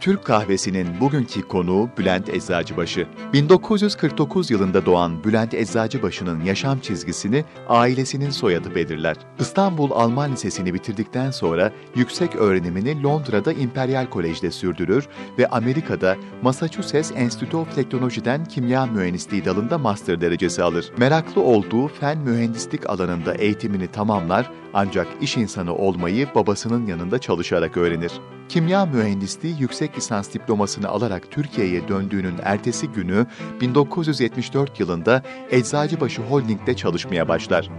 Türk kahvesinin bugünkü konuğu Bülent Eczacıbaşı. 1949 yılında doğan Bülent Eczacıbaşı'nın yaşam çizgisini ailesinin soyadı belirler. İstanbul Alman Lisesi'ni bitirdikten sonra yüksek öğrenimini Londra'da Imperial Kolej'de sürdürür ve Amerika'da Massachusetts Institute of Technology'den kimya mühendisliği dalında master derecesi alır. Meraklı olduğu fen mühendislik alanında eğitimini tamamlar ancak iş insanı olmayı babasının yanında çalışarak öğrenir. Kimya mühendisliği yüksek lisans diplomasını alarak Türkiye'ye döndüğünün ertesi günü 1974 yılında Eczacıbaşı Holding'de çalışmaya başlar.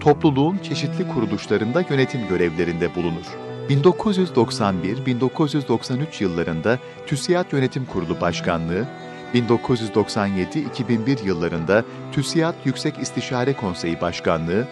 Topluluğun çeşitli kuruluşlarında yönetim görevlerinde bulunur. 1991-1993 yıllarında TÜSİAD Yönetim Kurulu Başkanlığı, 1997-2001 yıllarında TÜSİAD Yüksek İstişare Konseyi Başkanlığı,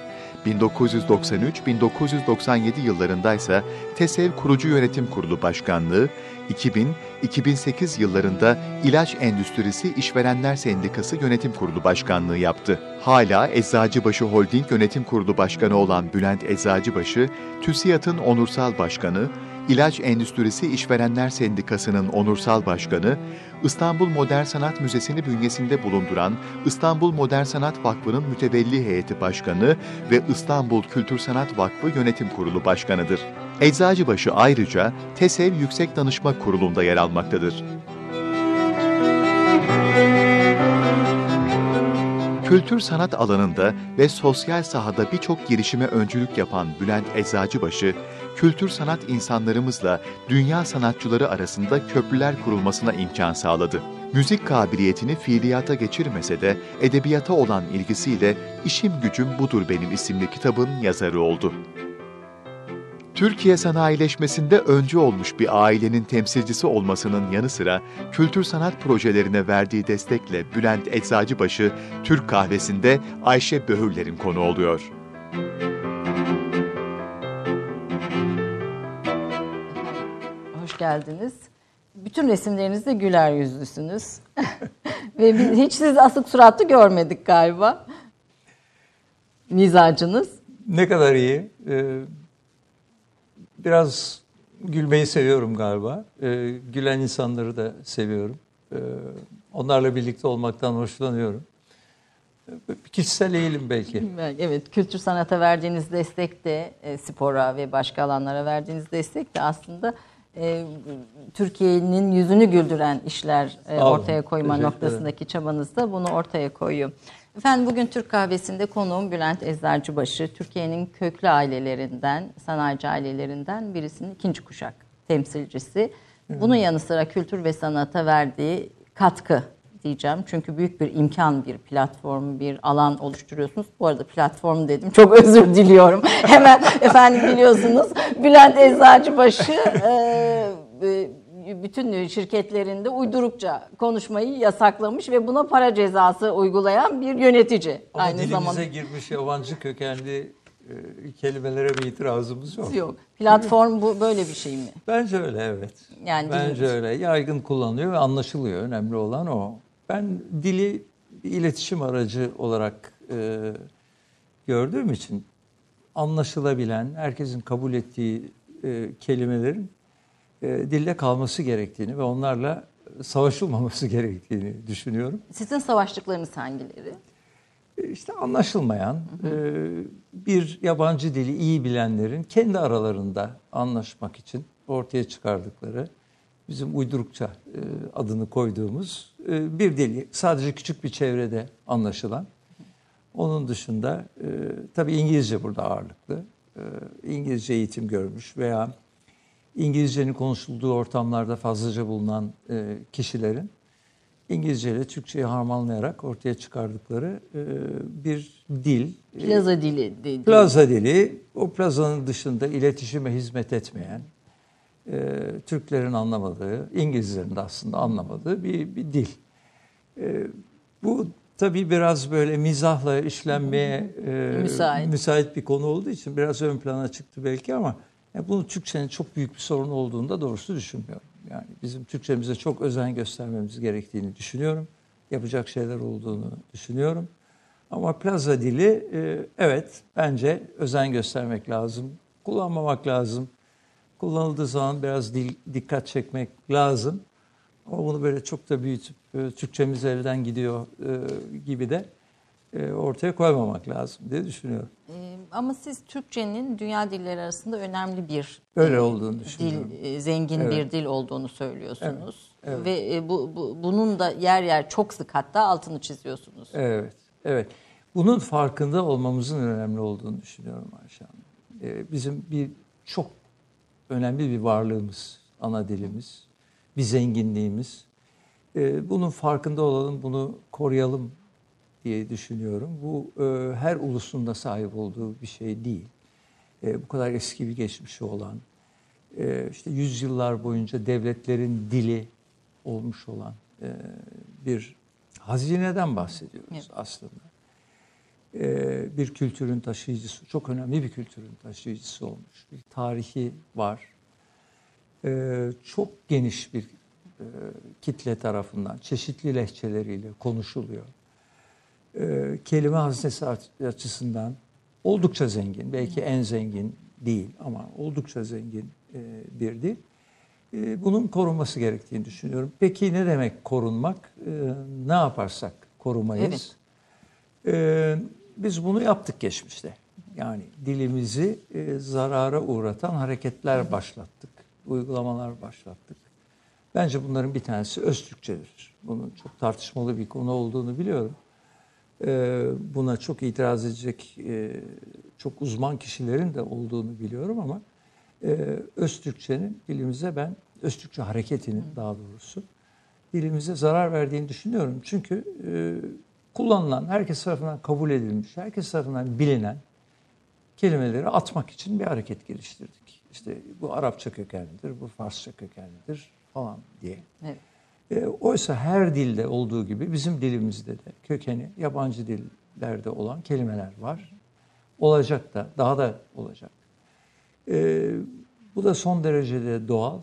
1993-1997 yıllarındaysa TESEV Kurucu Yönetim Kurulu Başkanlığı, 2000-2008 yıllarında İlaç Endüstrisi İşverenler Sendikası Yönetim Kurulu Başkanlığı yaptı. Hala Eczacıbaşı Holding Yönetim Kurulu Başkanı olan Bülent Eczacıbaşı, TÜSİAD'ın onursal başkanı, İlaç Endüstrisi İşverenler Sendikası'nın onursal başkanı, İstanbul Modern Sanat Müzesi'ni bünyesinde bulunduran İstanbul Modern Sanat Vakfı'nın mütevelli heyeti başkanı ve İstanbul Kültür Sanat Vakfı Yönetim Kurulu Başkanıdır. Eczacıbaşı ayrıca TESEV Yüksek Danışma Kurulu'nda yer almaktadır. Kültür sanat alanında ve sosyal sahada birçok girişime öncülük yapan Bülent Eczacıbaşı, kültür sanat insanlarımızla dünya sanatçıları arasında köprüler kurulmasına imkan sağladı. Müzik kabiliyetini fiiliyata geçirmese de edebiyata olan ilgisiyle İşim Gücüm Budur Benim isimli kitabın yazarı oldu. Türkiye sanayileşmesinde öncü olmuş bir ailenin temsilcisi olmasının yanı sıra kültür sanat projelerine verdiği destekle Bülent Eczacıbaşı Türk kahvesinde Ayşe Böhürler'in konu oluyor. Hoş geldiniz. Bütün resimlerinizde güler yüzlüsünüz. Ve biz hiç siz asık suratlı görmedik galiba. Mizacınız. Ne kadar iyi. Ee, biraz gülmeyi seviyorum galiba. Ee, gülen insanları da seviyorum. Ee, onlarla birlikte olmaktan hoşlanıyorum. Kişisel eğilim belki. Evet, kültür sanata verdiğiniz destek de e, spora ve başka alanlara verdiğiniz destek de aslında e, Türkiye'nin yüzünü güldüren işler e, ortaya koyma noktasındaki çabanız da bunu ortaya koyuyor. Efendim bugün Türk kahvesinde konuğum Bülent Eczacıbaşı. Türkiye'nin köklü ailelerinden, sanayici ailelerinden birisinin ikinci kuşak temsilcisi. Bunun yanı sıra kültür ve sanata verdiği katkı diyeceğim. Çünkü büyük bir imkan, bir platform, bir alan oluşturuyorsunuz. Bu arada platform dedim. Çok özür diliyorum. Hemen efendim biliyorsunuz Bülent Eczacıbaşı e, bütün şirketlerinde uydurukça konuşmayı yasaklamış ve buna para cezası uygulayan bir yönetici. Ama aynı dilimize zamanda. girmiş yabancı kökenli e, kelimelere bir itirazımız yok. Yok. Platform bu böyle bir şey mi? Bence öyle evet. Yani Bence öyle. Yaygın kullanılıyor ve anlaşılıyor. Önemli olan o. Ben dili bir iletişim aracı olarak e, gördüğüm için anlaşılabilen, herkesin kabul ettiği e, kelimelerin e, dilde kalması gerektiğini ve onlarla savaşılmaması gerektiğini düşünüyorum. Sizin savaştıklarınız hangileri? E, işte anlaşılmayan, hı hı. E, bir yabancı dili iyi bilenlerin kendi aralarında anlaşmak için ortaya çıkardıkları, bizim uydurukça e, adını koyduğumuz e, bir dil. Sadece küçük bir çevrede anlaşılan. Onun dışında e, tabii İngilizce burada ağırlıklı. E, İngilizce eğitim görmüş veya İngilizcenin konuşulduğu ortamlarda fazlaca bulunan e, kişilerin İngilizce ile Türkçeyi harmanlayarak ortaya çıkardıkları e, bir dil. Plaza dili. De, plaza dili. O plazanın dışında iletişime hizmet etmeyen, e, Türklerin anlamadığı, İngilizlerin de aslında anlamadığı bir, bir dil. E, bu tabii biraz böyle mizahla işlenmeye e, müsait. müsait bir konu olduğu için biraz ön plana çıktı belki ama yani bunu Türkçenin çok büyük bir sorun olduğunda doğrusu düşünmüyorum. Yani bizim Türkçemize çok özen göstermemiz gerektiğini düşünüyorum. Yapacak şeyler olduğunu düşünüyorum. Ama plaza dili e, evet bence özen göstermek lazım. Kullanmamak lazım kullanıldığı zaman biraz dil, dikkat çekmek lazım. Ama bunu böyle çok da büyütüp e, Türkçemiz elden gidiyor e, gibi de e, ortaya koymamak lazım diye düşünüyorum. Ama siz Türkçenin dünya dilleri arasında önemli bir Öyle olduğunu düşünüyorum. Dil, zengin Evet. bir dil olduğunu söylüyorsunuz. Evet, evet. Ve e, bu, bu- bunun da yer yer çok sık hatta altını çiziyorsunuz. Evet, evet. Bunun farkında olmamızın önemli olduğunu düşünüyorum Ayşe Hanım. Bizim bir çok önemli bir varlığımız, ana dilimiz, bir zenginliğimiz. Ee, bunun farkında olalım, bunu koruyalım diye düşünüyorum. Bu e, her ulusun da sahip olduğu bir şey değil. E, bu kadar eski bir geçmişi olan, e, işte yüzyıllar boyunca devletlerin dili olmuş olan e, bir hazineden bahsediyoruz Evet. aslında. E, bir kültürün taşıyıcısı, çok önemli bir kültürün taşıyıcısı olmuş. Bir tarihi var. E, çok geniş bir e, kitle tarafından çeşitli lehçeleriyle konuşuluyor. E, kelime hazinesi açısından oldukça zengin. Belki en zengin değil ama oldukça zengin e, bir dil. E, bunun korunması gerektiğini düşünüyorum. Peki ne demek korunmak? E, ne yaparsak korumayız. E, biz bunu yaptık geçmişte. Yani dilimizi e, zarara uğratan hareketler başlattık, uygulamalar başlattık. Bence bunların bir tanesi Öztürkçedir. Bunun çok tartışmalı bir konu olduğunu biliyorum. Ee, buna çok itiraz edecek e, çok uzman kişilerin de olduğunu biliyorum ama e, Öztürkçenin dilimize ben Öztürkçe hareketinin daha doğrusu dilimize zarar verdiğini düşünüyorum. Çünkü e, kullanılan, herkes tarafından kabul edilmiş, herkes tarafından bilinen kelimeleri atmak için bir hareket geliştirdik. İşte bu Arapça kökenlidir, bu Farsça kökenlidir falan diye. Evet. E, oysa her dilde olduğu gibi bizim dilimizde de kökeni yabancı dillerde olan kelimeler var. Olacak da, daha da olacak. E, bu da son derecede doğal.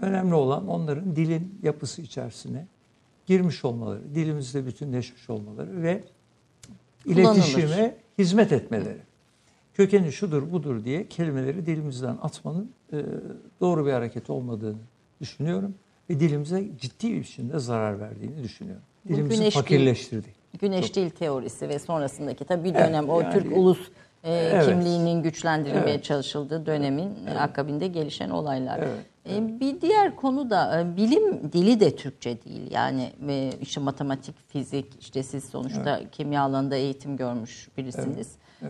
Önemli olan onların dilin yapısı içerisine girmiş olmaları, dilimizde bütünleşmiş olmaları ve iletişime hizmet etmeleri. Kökeni şudur budur diye kelimeleri dilimizden atmanın e, doğru bir hareket olmadığını düşünüyorum ve dilimize ciddi bir biçimde zarar verdiğini düşünüyorum. Dilimizi güneş fakirleştirdi. Güneş Çok. dil teorisi ve sonrasındaki tabii bir dönem o yani- Türk ulus e, Evet. kimliğinin güçlendirilmeye Evet. çalışıldığı dönemin akabinde gelişen olaylar. Evet, E, bir diğer konu da e, bilim dili de Türkçe değil. Yani e, işte matematik, fizik, işte siz sonuçta kimya alanında eğitim görmüş birisiniz.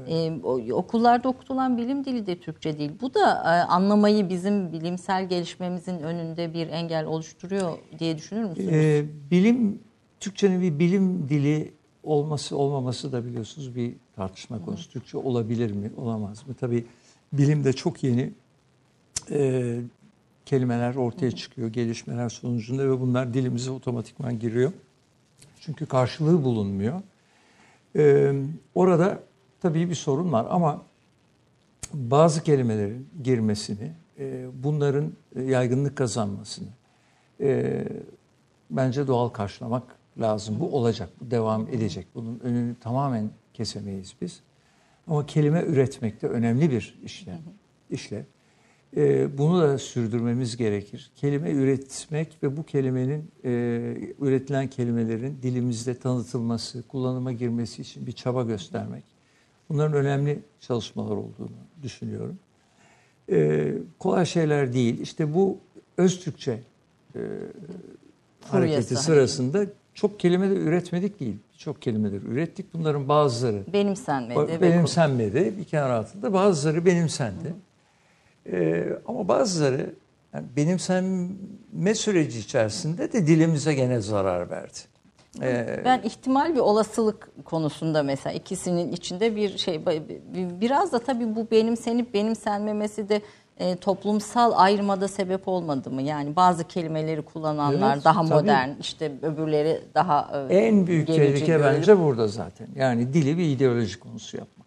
E, o- okullarda okutulan bilim dili de Türkçe değil. Bu da e, anlamayı bizim bilimsel gelişmemizin önünde bir engel oluşturuyor diye düşünür müsünüz? Ee, bilim, Türkçenin bir bilim dili olması olmaması da biliyorsunuz bir tartışma konusu. Türkçe olabilir mi, olamaz mı? Tabii bilimde çok yeni e, kelimeler ortaya çıkıyor, gelişmeler sonucunda ve bunlar dilimize otomatikman giriyor. Çünkü karşılığı bulunmuyor. Ee, orada tabii bir sorun var ama bazı kelimelerin girmesini, e, bunların yaygınlık kazanmasını e, bence doğal karşılamak lazım. Bu olacak, bu devam edecek. Bunun önünü tamamen kesemeyiz biz. Ama kelime üretmek de önemli bir işlem. işlev. E, bunu da sürdürmemiz gerekir. Kelime üretmek ve bu kelimenin e, üretilen kelimelerin dilimizde tanıtılması, kullanıma girmesi için bir çaba göstermek. Bunların önemli çalışmalar olduğunu düşünüyorum. E, kolay şeyler değil. İşte bu Öztürkçe e, hareketi Furyası. sırasında çok kelime de üretmedik değil. Çok kelimeler ürettik. Bunların bazıları Benimsenmedi. benimsenmedi bir kenar altında. Bazıları benimsendi. Ee, ama bazıları yani benimsenme süreci içerisinde de dilimize gene zarar verdi. Ee, Ben ihtimal ve olasılık konusunda mesela ikisinin içinde bir şey biraz da tabii bu benimsenip benimsenmemesi de e, toplumsal ayrımada sebep olmadı mı? Yani bazı kelimeleri kullananlar Evet, daha tabii. modern, işte öbürleri daha e, en büyük tehlike görülüp- bence burada zaten. Yani dili bir ideoloji konusu yapmak.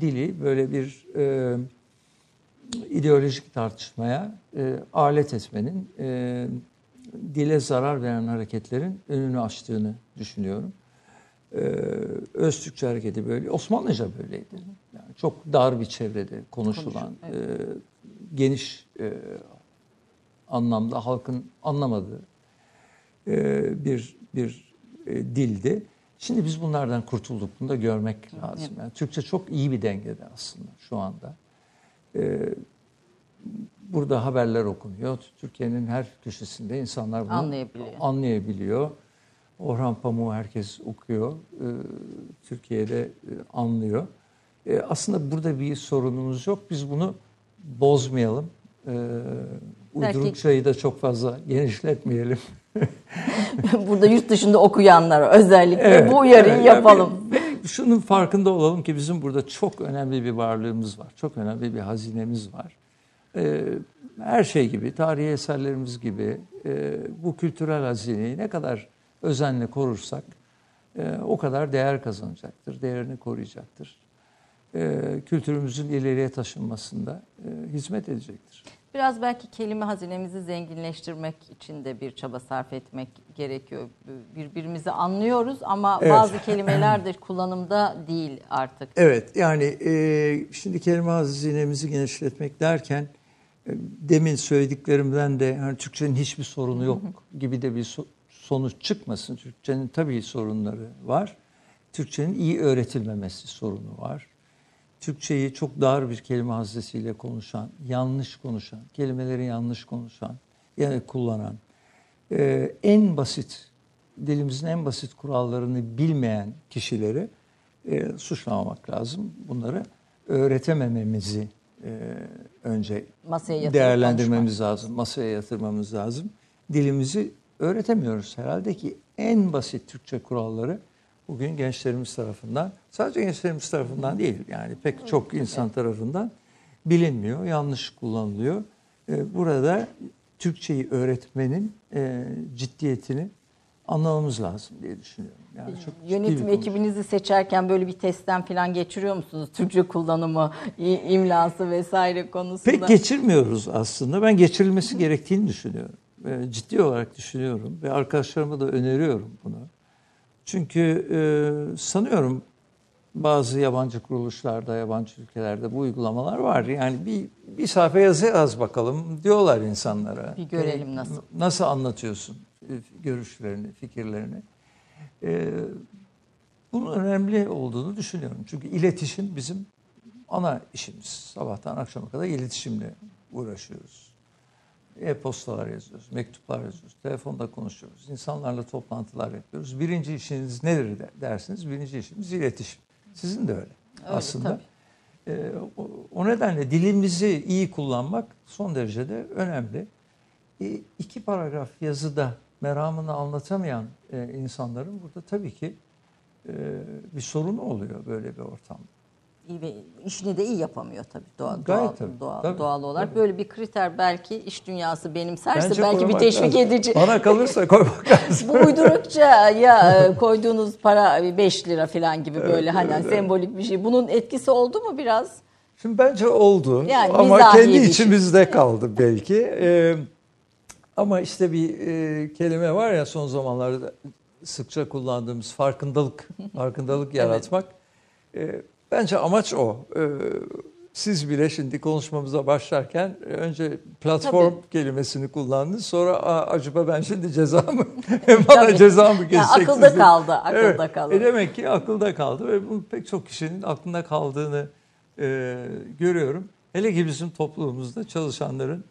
Dili böyle bir e, ideolojik tartışmaya e, alet etmenin e, dile zarar veren hareketlerin önünü açtığını düşünüyorum. Ee, Öztürkçe hareketi böyle, Osmanlıca böyleydi. Yani çok dar bir çevrede konuşulan, Konuşun, e, geniş e, anlamda halkın anlamadığı e, bir bir e, dildi. Şimdi biz bunlardan kurtulduk. Bunu da görmek lazım. Yani Türkçe çok iyi bir dengede aslında şu anda. E, burada haberler okunuyor. Türkiye'nin her köşesinde insanlar bunu Anlayabiliyor. anlayabiliyor. Orhan Pamuk'u herkes okuyor. Ee, Türkiye'de e, anlıyor. Ee, aslında burada bir sorunumuz yok. Biz bunu bozmayalım. Ee, uyduruk çayı da çok fazla genişletmeyelim. Burada yurt dışında okuyanlara özellikle Evet, bu uyarıyı evet. Yani yapalım. ve şunun farkında olalım ki bizim burada çok önemli bir varlığımız var. Çok önemli bir hazinemiz var. Ee, her şey gibi, tarihi eserlerimiz gibi e, bu kültürel hazineyi ne kadar özenle korursak e, o kadar değer kazanacaktır, değerini koruyacaktır. E, kültürümüzün ileriye taşınmasında e, hizmet edecektir. Biraz belki kelime hazinemizi zenginleştirmek için de bir çaba sarf etmek gerekiyor. Birbirimizi anlıyoruz ama Evet. bazı kelimeler de kullanımda değil artık. Evet yani e, şimdi kelime hazinemizi genişletmek derken e, demin söylediklerimden de yani Türkçenin hiçbir sorunu yok gibi de bir so- sonuç çıkmasın. Türkçenin tabii sorunları var. Türkçenin iyi öğretilmemesi sorunu var. Türkçeyi çok dar bir kelime hazinesiyle konuşan, yanlış konuşan, kelimeleri yanlış konuşan, yani kullanan, e, en basit, dilimizin en basit kurallarını bilmeyen kişileri e, suçlamamak lazım. Bunları öğretemememizi e, önce Masaya değerlendirmemiz lazım, masaya yatırmamız lazım. Dilimizi öğretemiyoruz herhalde ki en basit Türkçe kuralları bugün gençlerimiz tarafından, sadece gençlerimiz tarafından değil yani pek çok insan tarafından bilinmiyor, yanlış kullanılıyor. E, Burada Türkçeyi öğretmenin e, ciddiyetini anlamamız lazım diye düşünüyorum. Yani çok ciddi bir Yönetim ekibinizi seçerken böyle bir testten falan geçiriyor musunuz? Türkçe kullanımı, imlası vesaire konusunda. Pek geçirmiyoruz aslında. Ben geçirilmesi gerektiğini düşünüyorum. E, Ciddi olarak düşünüyorum ve arkadaşlarıma da öneriyorum bunu. Çünkü e, sanıyorum bazı yabancı kuruluşlarda, yabancı ülkelerde bu uygulamalar var. Yani bir, bir sayfa yazı yaz bakalım diyorlar insanlara. Bir görelim E, nasıl. Nasıl anlatıyorsun e, görüşlerini, fikirlerini. E, bunun önemli olduğunu düşünüyorum. Çünkü iletişim bizim ana işimiz. Sabahtan akşama kadar iletişimle uğraşıyoruz. E-postalar yazıyoruz, mektuplar yazıyoruz, telefonda konuşuyoruz, insanlarla toplantılar yapıyoruz. Birinci işiniz nedir de- dersiniz? Birinci işimiz iletişim. Sizin de öyle, aslında. tabii. Ee, o, o nedenle dilimizi iyi kullanmak son derecede önemli. E, iki paragraf yazıda meramını anlatamayan e, insanların burada tabii ki e, bir sorunu oluyor böyle bir ortamda. Ve işini de iyi yapamıyor tabii doğal, Gayet doğal, tabii, doğal, tabii, doğal olarak. tabii. Böyle bir kriter belki iş dünyası benimserse Bence belki bir teşvik lazım. edici. Bana kalırsa koymak lazım. Bu uydurukça ya e, koyduğunuz para 5 lira falan gibi böyle hani sembolik bir şey. Bunun etkisi oldu mu biraz? Şimdi bence oldu Yani ama kendi şey. içimizde kaldı belki. Ee, ama işte bir e, kelime var ya son zamanlarda sıkça kullandığımız farkındalık, farkındalık yaratmak. Ee, bence amaç o. Ee, siz bile şimdi konuşmamıza başlarken e, önce platform Tabii. kelimesini kullandınız. Sonra "Aa, acaba ben şimdi ceza mı, bana ceza mı Ya keseceksiniz? akılda diye. kaldı, akılda Evet. kaldı. E demek ki akılda kaldı ve bu pek çok kişinin aklında kaldığını e, görüyorum. Hele ki bizim toplumumuzda çalışanların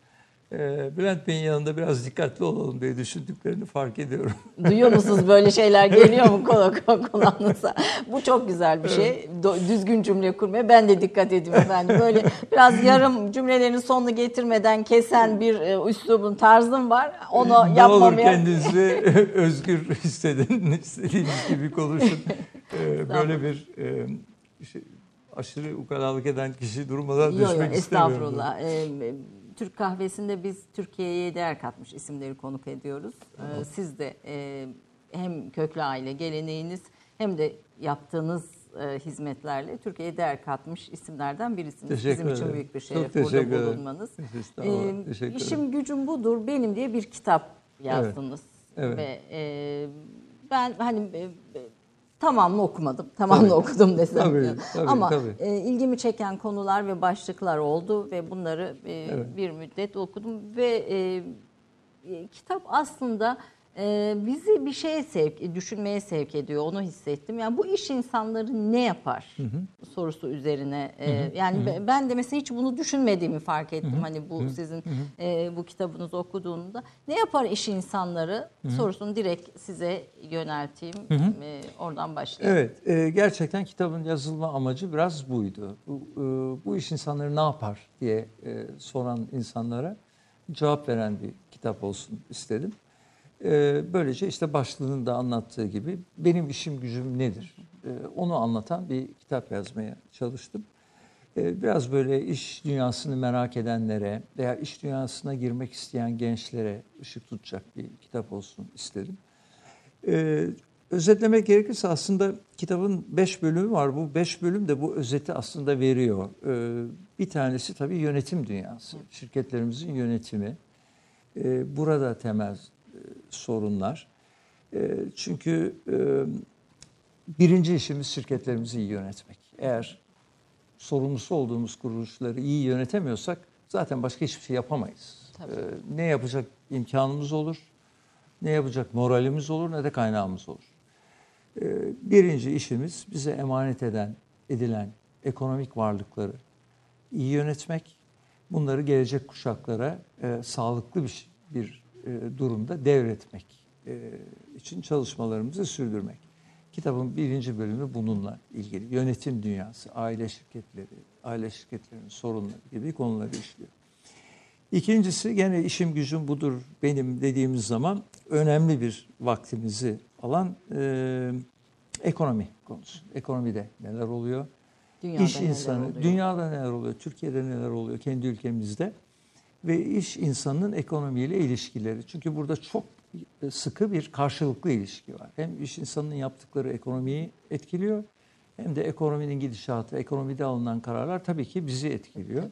Bülent Bey'in yanında biraz dikkatli olalım diye düşündüklerini fark ediyorum. Duyuyor musunuz böyle şeyler geliyor mu kula- kulağınıza? Bu çok güzel bir şey. Düzgün cümle kurmaya ben de dikkat ediyorum efendim. Böyle biraz yarım cümlelerin sonunu getirmeden kesen bir e, üslubun tarzım var. Onu ne olur yapmamaya kendinizi özgür hissedin, istediğiniz gibi konuşun. E, böyle bir e, şey, aşırı ukalalık eden kişi durmadan Yok düşmek yok istemiyorum. estağfurullah. Türk kahvesinde biz Türkiye'ye değer katmış isimleri konuk ediyoruz. Ee, siz de e, hem köklü aile geleneğiniz hem de yaptığınız e, hizmetlerle Türkiye'ye değer katmış isimlerden birisiniz. Teşekkür Bizim için ederim. büyük bir Çok şeref teşekkür burada bulunmanız. Ee, İşim gücüm budur benim diye bir kitap yazdınız. Evet. Ve e, ben hani e, tamamını okumadım. Tamamını Tabii. okudum desem. Tabii, tabii, Ama tabii. e, ilgimi çeken konular ve başlıklar oldu ve bunları e, Evet. bir müddet okudum ve e, e, kitap aslında e, bizi bir şeye sevk, düşünmeye sevk ediyor. Onu hissettim. Yani bu iş insanları ne yapar sorusu üzerine. e, yani be- ben de mesela hiç bunu düşünmediğimi fark ettim. Hani bu sizin e, bu kitabınızı okuduğumda ne yapar iş insanları sorusunu direkt size yönelteyim. E, oradan başlayalım. Evet, e, gerçekten kitabın yazılma amacı biraz buydu. Bu, e, bu iş insanları ne yapar diye e, soran insanlara cevap veren bir kitap olsun istedim. E, böylece işte başlığının da anlattığı gibi benim işim gücüm nedir? E, onu anlatan bir kitap yazmaya çalıştım. E, biraz böyle iş dünyasını merak edenlere veya iş dünyasına girmek isteyen gençlere ışık tutacak bir kitap olsun istedim. Ee, özetlemek gerekirse aslında kitabın beş bölümü var. Bu beş bölüm de bu özeti aslında veriyor. Ee, bir tanesi tabii yönetim dünyası. Şirketlerimizin yönetimi. Ee, burada temel sorunlar. Ee, çünkü e, birinci işimiz şirketlerimizi iyi yönetmek. Eğer sorumlusu olduğumuz kuruluşları iyi yönetemiyorsak zaten başka hiçbir şey yapamayız. Tabii. Ee, ne yapacak imkanımız olur, ne yapacak moralimiz olur ne de kaynağımız olur. Ee, birinci işimiz bize emanet eden, edilen ekonomik varlıkları iyi yönetmek, bunları gelecek kuşaklara e, sağlıklı bir, bir e, durumda devretmek e, için çalışmalarımızı sürdürmek. Kitabın birinci bölümü bununla ilgili. Yönetim dünyası, aile şirketleri, aile şirketlerinin sorunları gibi konuları işliyor. İkincisi gene işim gücüm budur benim dediğimiz zaman önemli bir vaktimizi alan e, ekonomi konusu. Ekonomide neler oluyor? Dünyada iş insanı, oluyor? dünyada neler oluyor? Türkiye'de neler oluyor? Kendi ülkemizde ve iş insanının ekonomiyle ilişkileri. Çünkü burada çok sıkı bir karşılıklı ilişki var. Hem iş insanının yaptıkları ekonomiyi etkiliyor hem de ekonominin gidişatı, ekonomide alınan kararlar tabii ki bizi etkiliyor.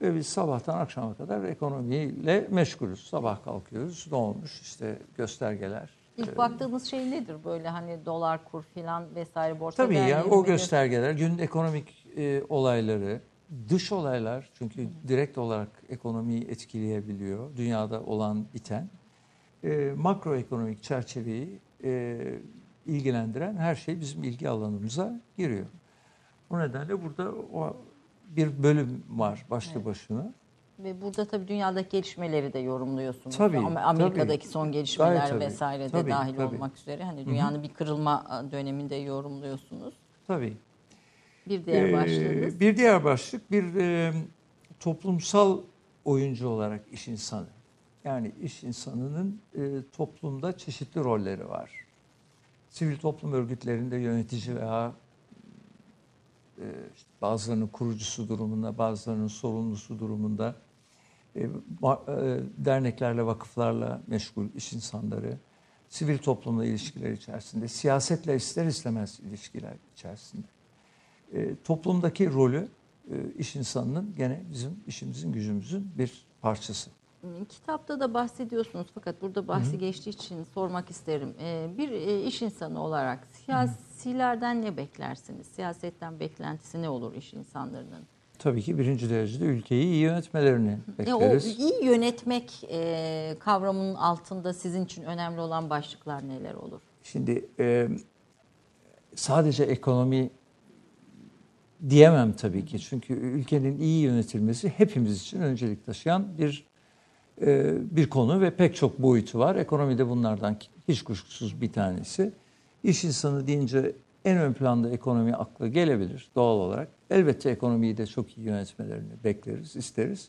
Ve biz sabahtan akşama kadar ekonomiyle meşgulüz. Sabah kalkıyoruz, ne olmuş işte göstergeler. İlk baktığınız şey nedir böyle hani dolar kur filan vesaire borsa Tabii yani o göstergeler, günün ekonomik e, olayları, dış olaylar çünkü direkt olarak ekonomiyi etkileyebiliyor. Dünyada olan biten. E, makroekonomik çerçeveyi e, ilgilendiren her şey bizim ilgi alanımıza giriyor. Bu nedenle burada o bir bölüm var başlı başına. Ve burada tabii dünyadaki gelişmeleri de yorumluyorsunuz. Tabii, Ama Amerika'daki tabii. son gelişmeler Gayet tabii. vesaire de Tabii, dahil tabii. olmak üzere. Hani dünyanın bir kırılma döneminde yorumluyorsunuz. Tabii. Bir diğer Ee, başlığınız. Bir diğer başlık bir e, toplumsal oyuncu olarak iş insanı. Yani iş insanının e, toplumda çeşitli rolleri var. Sivil toplum örgütlerinde yönetici veya e, işte bazılarının kurucusu durumunda, bazılarının sorumlusu durumunda, e, e, derneklerle, vakıflarla meşgul iş insanları, sivil toplumla ilişkiler içerisinde, siyasetle ister istemez ilişkiler içerisinde. E, toplumdaki rolü e, iş insanının gene bizim işimizin gücümüzün bir parçası. Kitapta da bahsediyorsunuz fakat burada bahsi geçtiği için sormak isterim. Ee, Bir e, iş insanı olarak siyasilerden ne beklersiniz? Siyasetten beklentisi ne olur iş insanlarının? Tabii ki birinci derecede ülkeyi iyi yönetmelerini Ya o bekleriz. iyi yönetmek e, kavramının altında sizin için önemli olan başlıklar neler olur? Şimdi e, sadece ekonomi diyemem tabii ki. Çünkü ülkenin iyi yönetilmesi hepimiz için öncelik taşıyan bir e, bir konu ve pek çok boyutu var. Ekonomide bunlardan hiç kuşkusuz bir tanesi. İş insanı deyince en ön planda ekonomi aklı gelebilir doğal olarak. Elbette ekonomiyi de çok iyi yönetmelerini bekleriz, isteriz.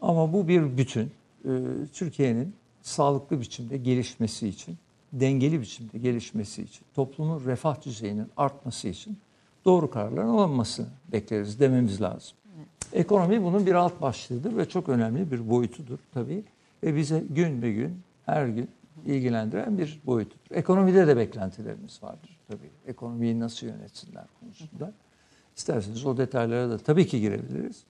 Ama bu bir bütün. E, Türkiye'nin sağlıklı biçimde gelişmesi için, dengeli biçimde gelişmesi için, toplumun refah düzeyinin artması için doğru kararların alınmasını bekleriz dememiz lazım. Ekonomi bunun bir alt başlığıdır ve çok önemli bir boyutudur tabii. Ve bize gün be gün, her gün ilgilendiren bir boyutudur. Ekonomide de beklentilerimiz vardır tabii. Ekonomiyi nasıl yönetsinler konusunda. İsterseniz o detaylara da tabii ki girebiliriz.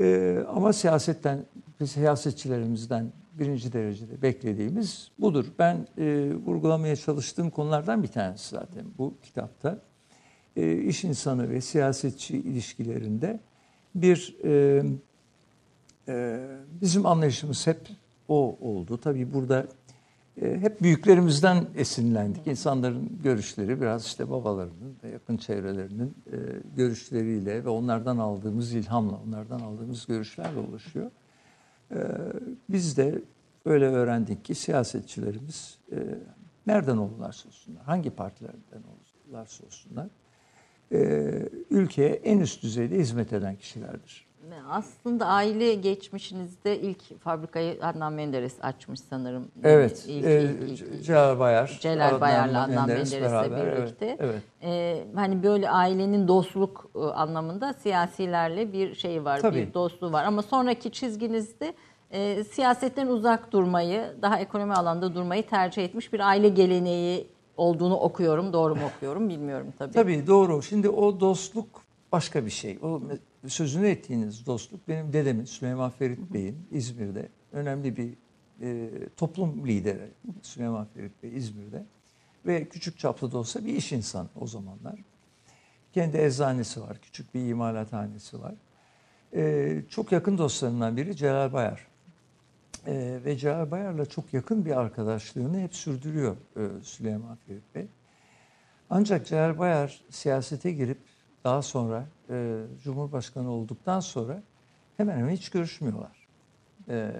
Ee, ama siyasetten, biz siyasetçilerimizden birinci derecede beklediğimiz budur. Ben e, vurgulamaya çalıştığım konulardan bir tanesi zaten bu kitapta. E, iş insanı ve siyasetçi ilişkilerinde bir e, e, bizim anlayışımız hep o oldu. Tabii burada e, hep büyüklerimizden esinlendik. İnsanların görüşleri biraz işte babalarının ve yakın çevrelerinin e, görüşleriyle ve onlardan aldığımız ilhamla, onlardan aldığımız görüşlerle oluşuyor. E, biz de öyle öğrendik ki siyasetçilerimiz e, nereden olurlarsa olsunlar, hangi partilerden olurlarsa olsunlar, ülkeye en üst düzeyde hizmet eden kişilerdir. Aslında aile geçmişinizde ilk fabrikayı Adnan Menderes açmış sanırım. Evet. İlk, e, ilk, ilk, Celal Bayar. Celal Bayar'la Adnan Menderes Menderes'le beraber, birlikte. Evet. evet. Ee, hani böyle ailenin dostluk e, anlamında siyasilerle bir şey var, Tabii. bir dostluğu var. Ama sonraki çizginizde e, siyasetten uzak durmayı, daha ekonomi alanda durmayı tercih etmiş bir aile geleneği olduğunu okuyorum. Doğru mu okuyorum bilmiyorum tabii. Tabii doğru. Şimdi o dostluk başka bir şey. O sözünü ettiğiniz dostluk benim dedemin Süleyman Ferit Bey'in İzmir'de önemli bir e, toplum lideri Süleyman Ferit Bey İzmir'de ve küçük çaplı da olsa bir iş insanı o zamanlar. Kendi eczanesi var, küçük bir imalathanesi var. E, çok yakın dostlarından biri Celal Bayar. E, ve Celal Bayar'la çok yakın bir arkadaşlığını hep sürdürüyor e, Süleyman Ferit Bey. Ancak Celal Bayar siyasete girip daha sonra e, Cumhurbaşkanı olduktan sonra hemen hemen hiç görüşmüyorlar. E,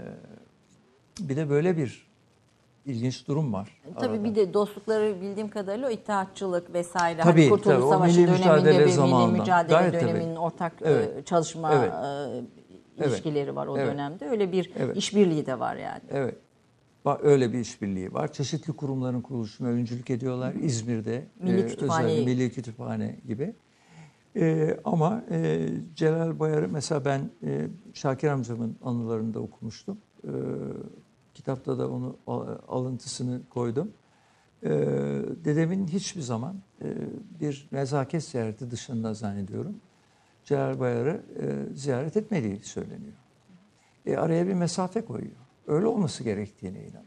bir de böyle bir ilginç durum var. Tabii arada. bir de dostlukları bildiğim kadarıyla o itaatçılık vesaire. Tabii, hani Kurtuluş tabii. Savaşı döneminde bir milli mücadele Gayet tabii. döneminin ortak e, Evet. çalışma Evet. E, ilişkileri var o Evet. dönemde. Öyle bir Evet. işbirliği de var yani. Evet. Öyle bir işbirliği var. Çeşitli kurumların kuruluşuna öncülük ediyorlar. İzmir'de Milli e, özel Milli Kütüphane gibi. E, ama e, Celal Bayar'ı mesela ben e, Şakir amcamın anılarında okumuştum. E, kitapta da onu alıntısını koydum. E, dedemin hiçbir zaman e, bir nezaket ziyareti dışında zannediyorum Celal Bayar'ı e, ziyaret etmediği söyleniyor. E, araya bir mesafe koyuyor. Öyle olması gerektiğine inanıyor.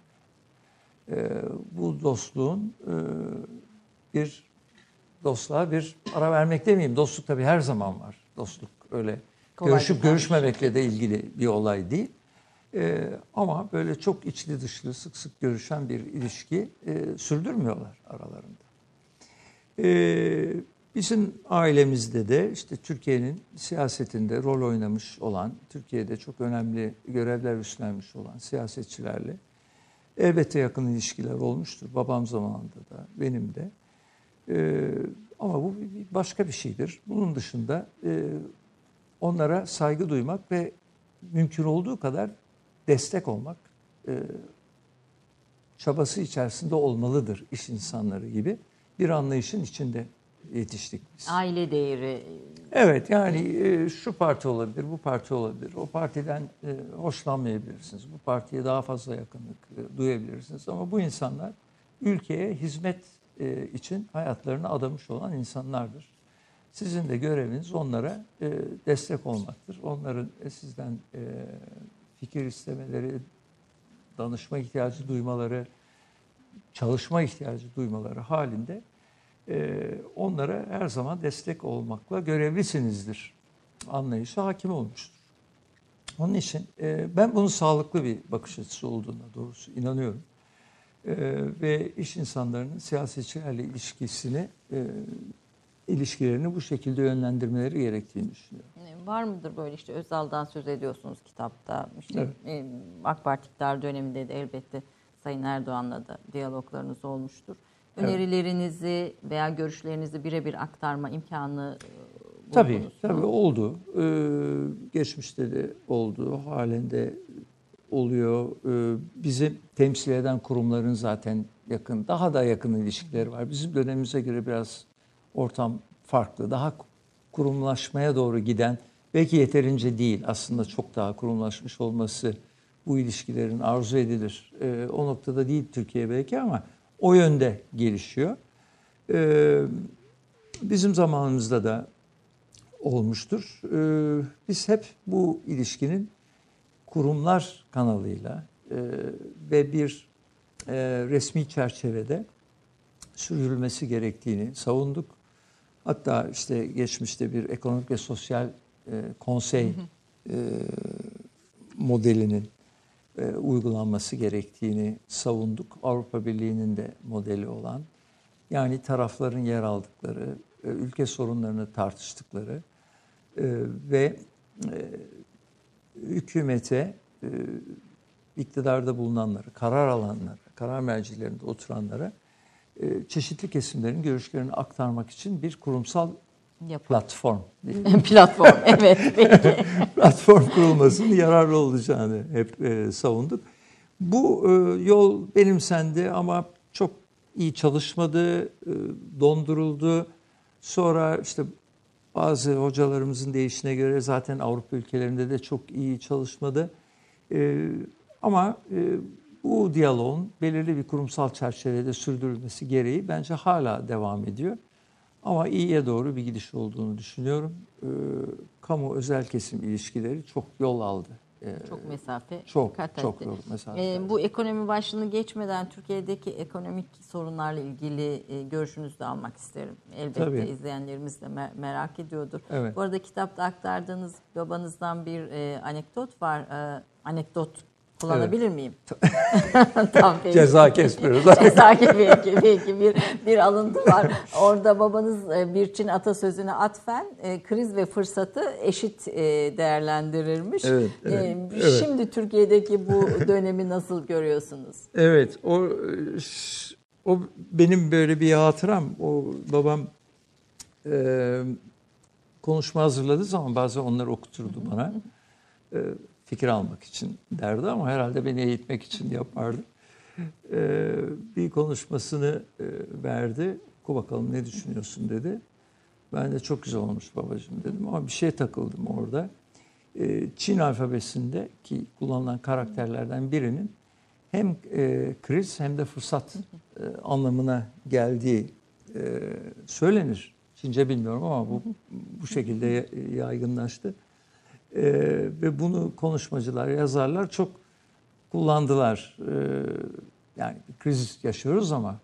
E, bu dostluğun e, bir dostluğa bir ara vermek demeyeyim. Dostluk tabii her zaman var. Dostluk öyle Kolay görüşüp görüşmemekle de ilgili bir olay değil. E, ama böyle çok içli dışlı sık sık görüşen bir ilişki e, sürdürmüyorlar aralarında. E, bizim ailemizde de işte Türkiye'nin siyasetinde rol oynamış olan, Türkiye'de çok önemli görevler üstlenmiş olan siyasetçilerle elbette yakın ilişkiler olmuştur. Babam zamanında da, benim de. E, ama bu başka bir şeydir. Bunun dışında e, onlara saygı duymak ve mümkün olduğu kadar destek olmak e, çabası içerisinde olmalıdır iş insanları gibi bir anlayışın içinde yetiştik biz. Aile değeri Evet yani e, şu parti olabilir, bu parti olabilir. O partiden e, hoşlanmayabilirsiniz. Bu partiye daha fazla yakınlık e, duyabilirsiniz. Ama bu insanlar ülkeye hizmet e, için hayatlarını adamış olan insanlardır. Sizin de göreviniz onlara e, destek olmaktır. Onların e, sizden e, fikir istemeleri, danışma ihtiyacı duymaları, çalışma ihtiyacı duymaları halinde onlara her zaman destek olmakla görevlisinizdir anlayışı hakim olmuştur. Onun için e, ben bunun sağlıklı bir bakış açısı olduğuna doğrusu inanıyorum. E, ve iş insanlarının siyasetçilerle ilişkisini, e, ilişkilerini bu şekilde yönlendirmeleri gerektiğini düşünüyorum. Var mıdır böyle işte Özal'dan söz ediyorsunuz kitapta. İşte Evet. e, AK Parti döneminde de elbette Sayın Erdoğan'la da diyaloglarınız olmuştur. Önerilerinizi veya görüşlerinizi birebir aktarma imkanı e, Tabii, buldunuz mu? tabii oldu. Ee, geçmişte de oldu, halinde oluyor. Ee, bizi temsil eden kurumların zaten yakın, daha da yakın ilişkileri var. Bizim dönemimize göre biraz ortam farklı, daha kurumlaşmaya doğru giden, belki yeterince değil aslında çok daha kurumlaşmış olması bu ilişkilerin arzu edilir. Ee, o noktada değil Türkiye belki ama o yönde gelişiyor. Ee, bizim zamanımızda da olmuştur. Ee, biz hep bu ilişkinin kurumlar kanalıyla ve bir resmi çerçevede sürdürülmesi gerektiğini savunduk. Hatta işte geçmişte bir ekonomik ve sosyal konsey modelinin uygulanması gerektiğini savunduk. Avrupa Birliği'nin de modeli olan yani tarafların yer aldıkları, ülke sorunlarını tartıştıkları ve hükümete iktidarda bulunanları, karar alanları, karar mercilerinde oturanlara çeşitli kesimlerin görüşlerini aktarmak için bir kurumsal Yapı. platform. platform, evet. Platform kurulmasının yararlı olacağını hep e, savunduk. Bu e, yol benimsendi ama çok iyi çalışmadı, e, donduruldu. Sonra işte bazı hocalarımızın deyişine göre zaten Avrupa ülkelerinde de çok iyi çalışmadı. E, ama e, bu diyaloğun belirli bir kurumsal çerçevede sürdürülmesi gereği bence hala devam ediyor. Ama iyiye doğru bir gidiş olduğunu düşünüyorum. E, kamu özel kesim ilişkileri çok yol aldı. E, çok mesafe çok kat çok yol mesafe. E, bu ekonomi başlığını geçmeden Türkiye'deki ekonomik sorunlarla ilgili e, görüşünüzü de almak isterim. Elbette Tabii. izleyenlerimiz de mer- merak ediyordur. Evet. Bu arada kitapta aktardığınız babanızdan bir e, anekdot var. E, anekdot Kullanabilir evet. miyim? tamam, peki. Ceza kesmiyoruz. Ceza peki, peki bir, bir alıntı var. Orada babanız e, bir Çin atasözüne atfen e, kriz ve fırsatı eşit e, değerlendirirmiş. Evet, evet, evet. Şimdi Türkiye'deki bu dönemi nasıl görüyorsunuz? Evet, o o benim böyle bir hatıram. O babam e, konuşma hazırladığı zaman bazen onları okuturdu bana. E, fikir almak için derdi ama herhalde beni eğitmek için yapardı. Ee, bir konuşmasını e, verdi. Ku bakalım ne düşünüyorsun dedi. Ben de çok güzel olmuş babacığım dedim ama bir şey takıldım orada. Ee, Çin alfabesinde ki kullanılan karakterlerden birinin hem e, kriz hem de fırsat e, anlamına geldiği e, söylenir. Çince bilmiyorum ama bu bu şekilde yaygınlaştı. E, ve bunu konuşmacılar, yazarlar çok kullandılar. E, yani kriz yaşıyoruz ama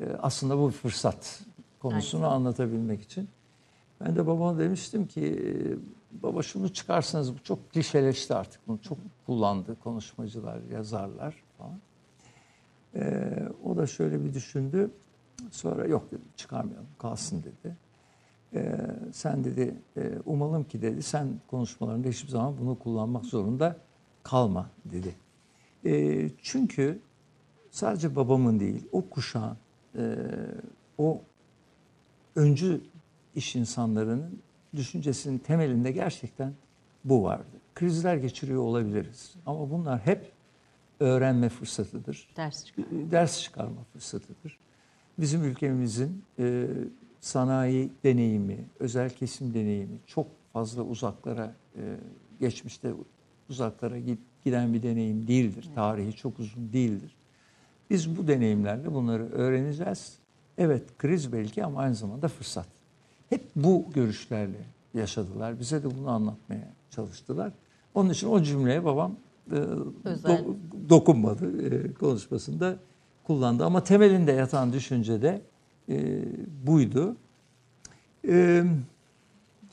e, aslında bu bir fırsat konusunu Aynen. anlatabilmek için. Ben de babama demiştim ki baba şunu çıkarsanız bu çok klişeleşti artık. Bunu çok kullandı konuşmacılar, yazarlar falan. Ee, o da şöyle bir düşündü. Sonra yok dedi çıkarmayalım kalsın dedi. Ee, sen dedi e, umalım ki dedi sen konuşmalarında hiçbir zaman bunu kullanmak zorunda kalma dedi. E, çünkü sadece babamın değil o kuşağın e, o öncü iş insanlarının düşüncesinin temelinde gerçekten bu vardı. Krizler geçiriyor olabiliriz ama bunlar hep öğrenme fırsatıdır. Ders çıkarma, Ders çıkarma fırsatıdır. Bizim ülkemizin e, sanayi deneyimi, özel kesim deneyimi çok fazla uzaklara, e, geçmişte uzaklara giden bir deneyim değildir. Tarihi çok uzun değildir. Biz bu deneyimlerle bunları öğreneceğiz. Evet kriz belki ama aynı zamanda fırsat. Hep bu görüşlerle yaşadılar. Bize de bunu anlatmaya çalıştılar. Onun için o cümleye babam e, do, dokunmadı e, konuşmasında kullandı. Ama temelinde yatan düşünce de e, buydu. E,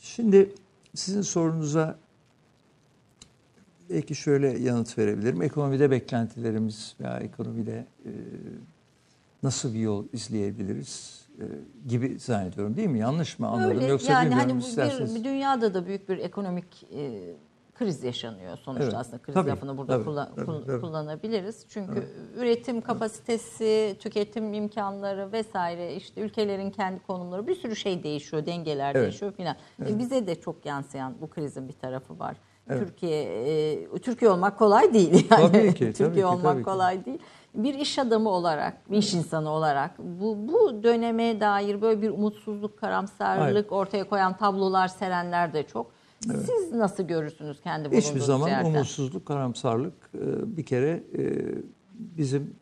şimdi sizin sorunuza belki şöyle yanıt verebilirim. Ekonomide beklentilerimiz veya ekonomide e, nasıl bir yol izleyebiliriz e, gibi zannediyorum değil mi? Yanlış mı anladım? Öyle, Yoksa yani hani bir, bir dünyada da büyük bir ekonomik e, kriz yaşanıyor sonuçta evet. aslında kriz tabii, lafını burada tabii, kullan, tabii, tabii. kullanabiliriz. Çünkü evet. üretim kapasitesi, tüketim imkanları vesaire işte ülkelerin kendi konumları bir sürü şey değişiyor, dengeler evet. değişiyor filan. Evet. E, bize de çok yansıyan bu krizin bir tarafı var. Evet. Türkiye e, Türkiye olmak kolay değil yani. Tabii ki, Türkiye tabii olmak tabii kolay ki. değil. Bir iş adamı olarak, bir iş insanı olarak bu bu döneme dair böyle bir umutsuzluk, karamsarlık Hayır. ortaya koyan tablolar serenler de çok. Evet. Siz nasıl görürsünüz kendi bulunduğunuz Hiçbir zaman yerde? umutsuzluk, karamsarlık e, bir kere e, bizim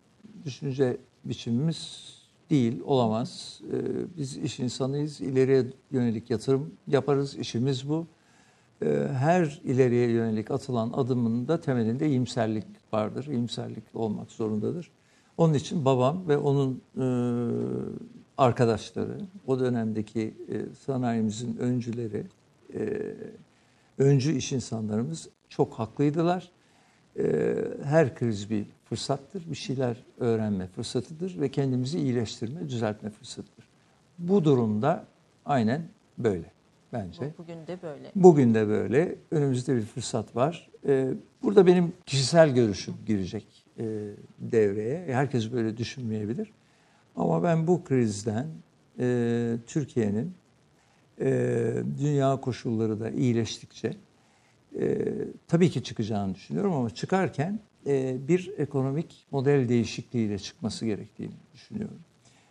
düşünce biçimimiz değil, olamaz. E, biz iş insanıyız, ileriye yönelik yatırım yaparız, işimiz bu. her ileriye yönelik atılan adımın da temelinde iyimserlik vardır. İyimserlik olmak zorundadır. Onun için babam ve onun arkadaşları, o dönemdeki sanayimizin öncüleri, öncü iş insanlarımız çok haklıydılar. E, her kriz bir fırsattır, bir şeyler öğrenme fırsatıdır ve kendimizi iyileştirme, düzeltme fırsatıdır. Bu durumda aynen böyle bence. Bugün de böyle. Bugün de böyle. Önümüzde bir fırsat var. Ee, burada benim kişisel görüşüm girecek e, devreye. Herkes böyle düşünmeyebilir. Ama ben bu krizden e, Türkiye'nin e, dünya koşulları da iyileştikçe tabii ki çıkacağını düşünüyorum ama çıkarken bir ekonomik model değişikliğiyle çıkması gerektiğini düşünüyorum.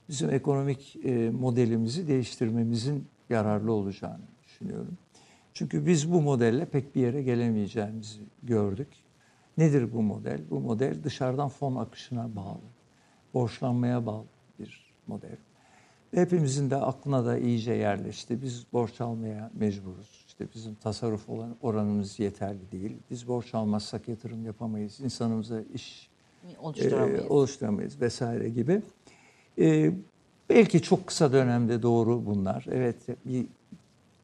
Bizim ekonomik modelimizi değiştirmemizin yararlı olacağını düşünüyorum. Çünkü biz bu modelle pek bir yere gelemeyeceğimizi gördük. Nedir bu model? Bu model dışarıdan fon akışına bağlı, borçlanmaya bağlı bir model. Hepimizin de aklına da iyice yerleşti. Biz borç almaya mecburuz. İşte bizim tasarruf olan oranımız yeterli değil. Biz borç almazsak yatırım yapamayız. İnsanımıza iş oluşturamayız, e, oluşturamayız vesaire gibi. E, belki çok kısa dönemde doğru bunlar. Evet bir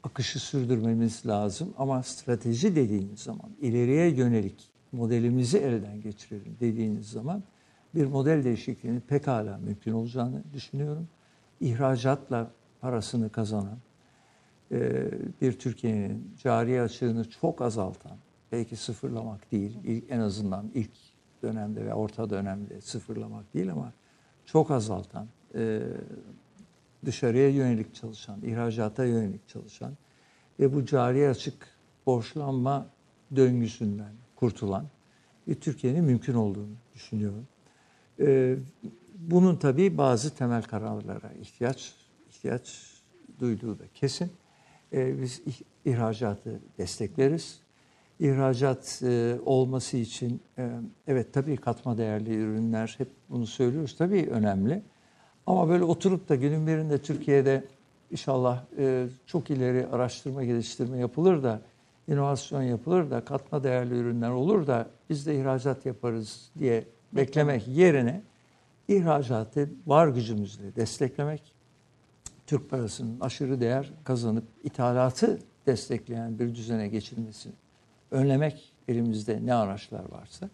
akışı sürdürmemiz lazım ama strateji dediğiniz zaman ileriye yönelik modelimizi elden geçirelim dediğiniz zaman bir model değişikliğinin pekala mümkün olacağını düşünüyorum. İhracatla parasını kazanan, e, bir Türkiye'nin cari açığını çok azaltan, belki sıfırlamak değil, en azından ilk dönemde ve orta dönemde sıfırlamak değil ama çok azaltan, e, dışarıya yönelik çalışan, ihracata yönelik çalışan ve bu cari açık borçlanma döngüsünden kurtulan bir Türkiye'nin mümkün olduğunu düşünüyorum. Bunun tabii bazı temel kararlara ihtiyaç ihtiyaç duyduğu da kesin. Ee, biz ihracatı destekleriz. İhracat e, olması için e, evet tabii katma değerli ürünler hep bunu söylüyoruz tabii önemli. Ama böyle oturup da günün birinde Türkiye'de inşallah e, çok ileri araştırma geliştirme yapılır da inovasyon yapılır da katma değerli ürünler olur da biz de ihracat yaparız diye beklemek yerine ihracatı var gücümüzle desteklemek, Türk parasının aşırı değer kazanıp ithalatı destekleyen bir düzene geçilmesini önlemek elimizde ne araçlar varsa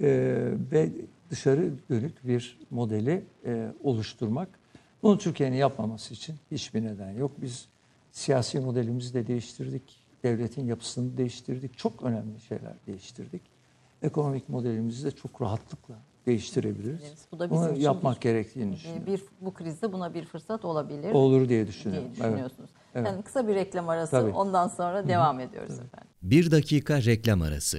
e, ve dışarı dönük bir modeli e, oluşturmak. Bunu Türkiye'nin yapmaması için hiçbir neden yok. Biz siyasi modelimizi de değiştirdik. Devletin yapısını değiştirdik. Çok önemli şeyler değiştirdik. Ekonomik modelimizi de çok rahatlıkla değiştirebiliriz. Bu da bizim Bunu yapmak bir, gerektiğini düşünüyorum. Bir, bu krizde buna bir fırsat olabilir. Olur diye düşünüyorum. Diye düşünüyorsunuz. Evet. Yani kısa bir reklam arası Tabii. ondan sonra Hı-hı. devam ediyoruz Tabii. efendim. Bir dakika reklam arası.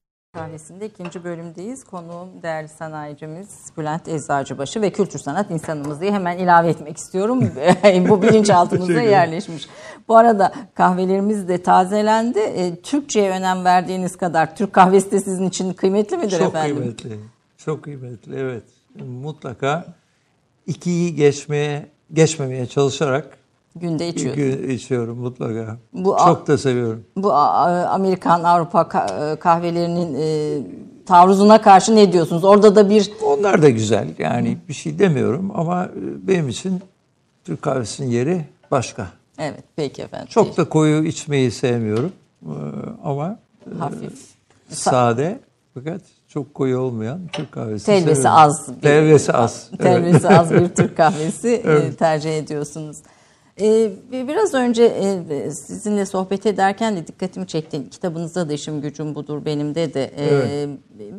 Kahvesi'nde ikinci bölümdeyiz. Konuğum değerli sanayicimiz Bülent Eczacıbaşı ve kültür sanat insanımız diye hemen ilave etmek istiyorum. Bu bilinçaltımıza yerleşmiş. Bu arada kahvelerimiz de tazelendi. E, Türkçe'ye önem verdiğiniz kadar Türk kahvesi de sizin için kıymetli midir Çok efendim? Çok kıymetli. Çok kıymetli evet. Mutlaka ikiyi geçmeye geçmemeye çalışarak Günde içiyorsun. Gün içiyorum mutlaka. Bu, Çok da seviyorum. Bu Amerikan, Avrupa e, kahvelerinin e, taarruzuna karşı ne diyorsunuz? Orada da bir... Onlar da güzel. Yani bir şey demiyorum ama e, benim için Türk kahvesinin yeri başka. Evet, peki efendim. Çok da koyu içmeyi sevmiyorum. Ama hafif. Sade fakat çok koyu olmayan Türk kahvesi. Telvesi severim. az. bir- Telvesi az. Evet. Telvesi az bir Türk kahvesi e, tercih ediyorsunuz. E, biraz önce e, sizinle sohbet ederken de dikkatimi çekti. Kitabınızda da işim gücüm budur benim de de. E, Evet.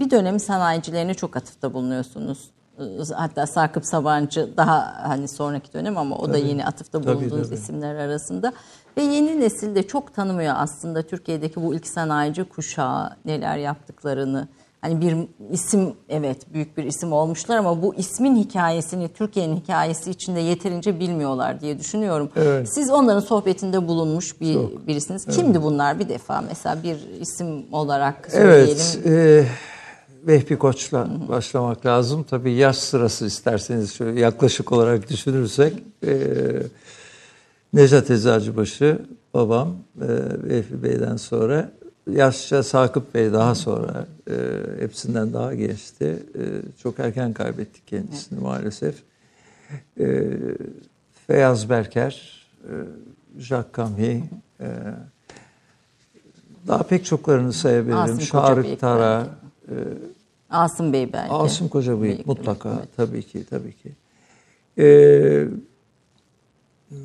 Bir dönem sanayicilerine çok atıfta bulunuyorsunuz. E, Hatta Sakıp Sabancı daha hani sonraki dönem ama o da yine atıfta Tabii, bulunduğunuz tabii. isimler arasında. Ve yeni nesil de çok tanımıyor aslında Türkiye'deki bu ilk sanayici kuşağı neler yaptıklarını. Hani bir isim evet büyük bir isim olmuşlar ama bu ismin hikayesini Türkiye'nin hikayesi içinde yeterince bilmiyorlar diye düşünüyorum. Evet. Siz onların sohbetinde bulunmuş bir birisiniz. Kimdi bunlar bir defa mesela bir isim olarak söyleyelim. Evet. E, Vehbi Koç'la başlamak lazım. Tabii yaş sırası isterseniz şöyle yaklaşık olarak düşünürsek. E, Necat Eczacıbaşı babam e, Vehbi Bey'den sonra yaşça Sakıp Bey daha sonra e, hepsinden daha geçti. E, çok erken kaybettik kendisini maalesef. E, Feyyaz Berker, e, Jacques Camhi, e, daha pek çoklarını sayabilirim. Asım Şarık Tara, Asım Bey belki. Asım Kocabıyık Bıyık, mutlaka evet. tabii ki tabii ki. Ee,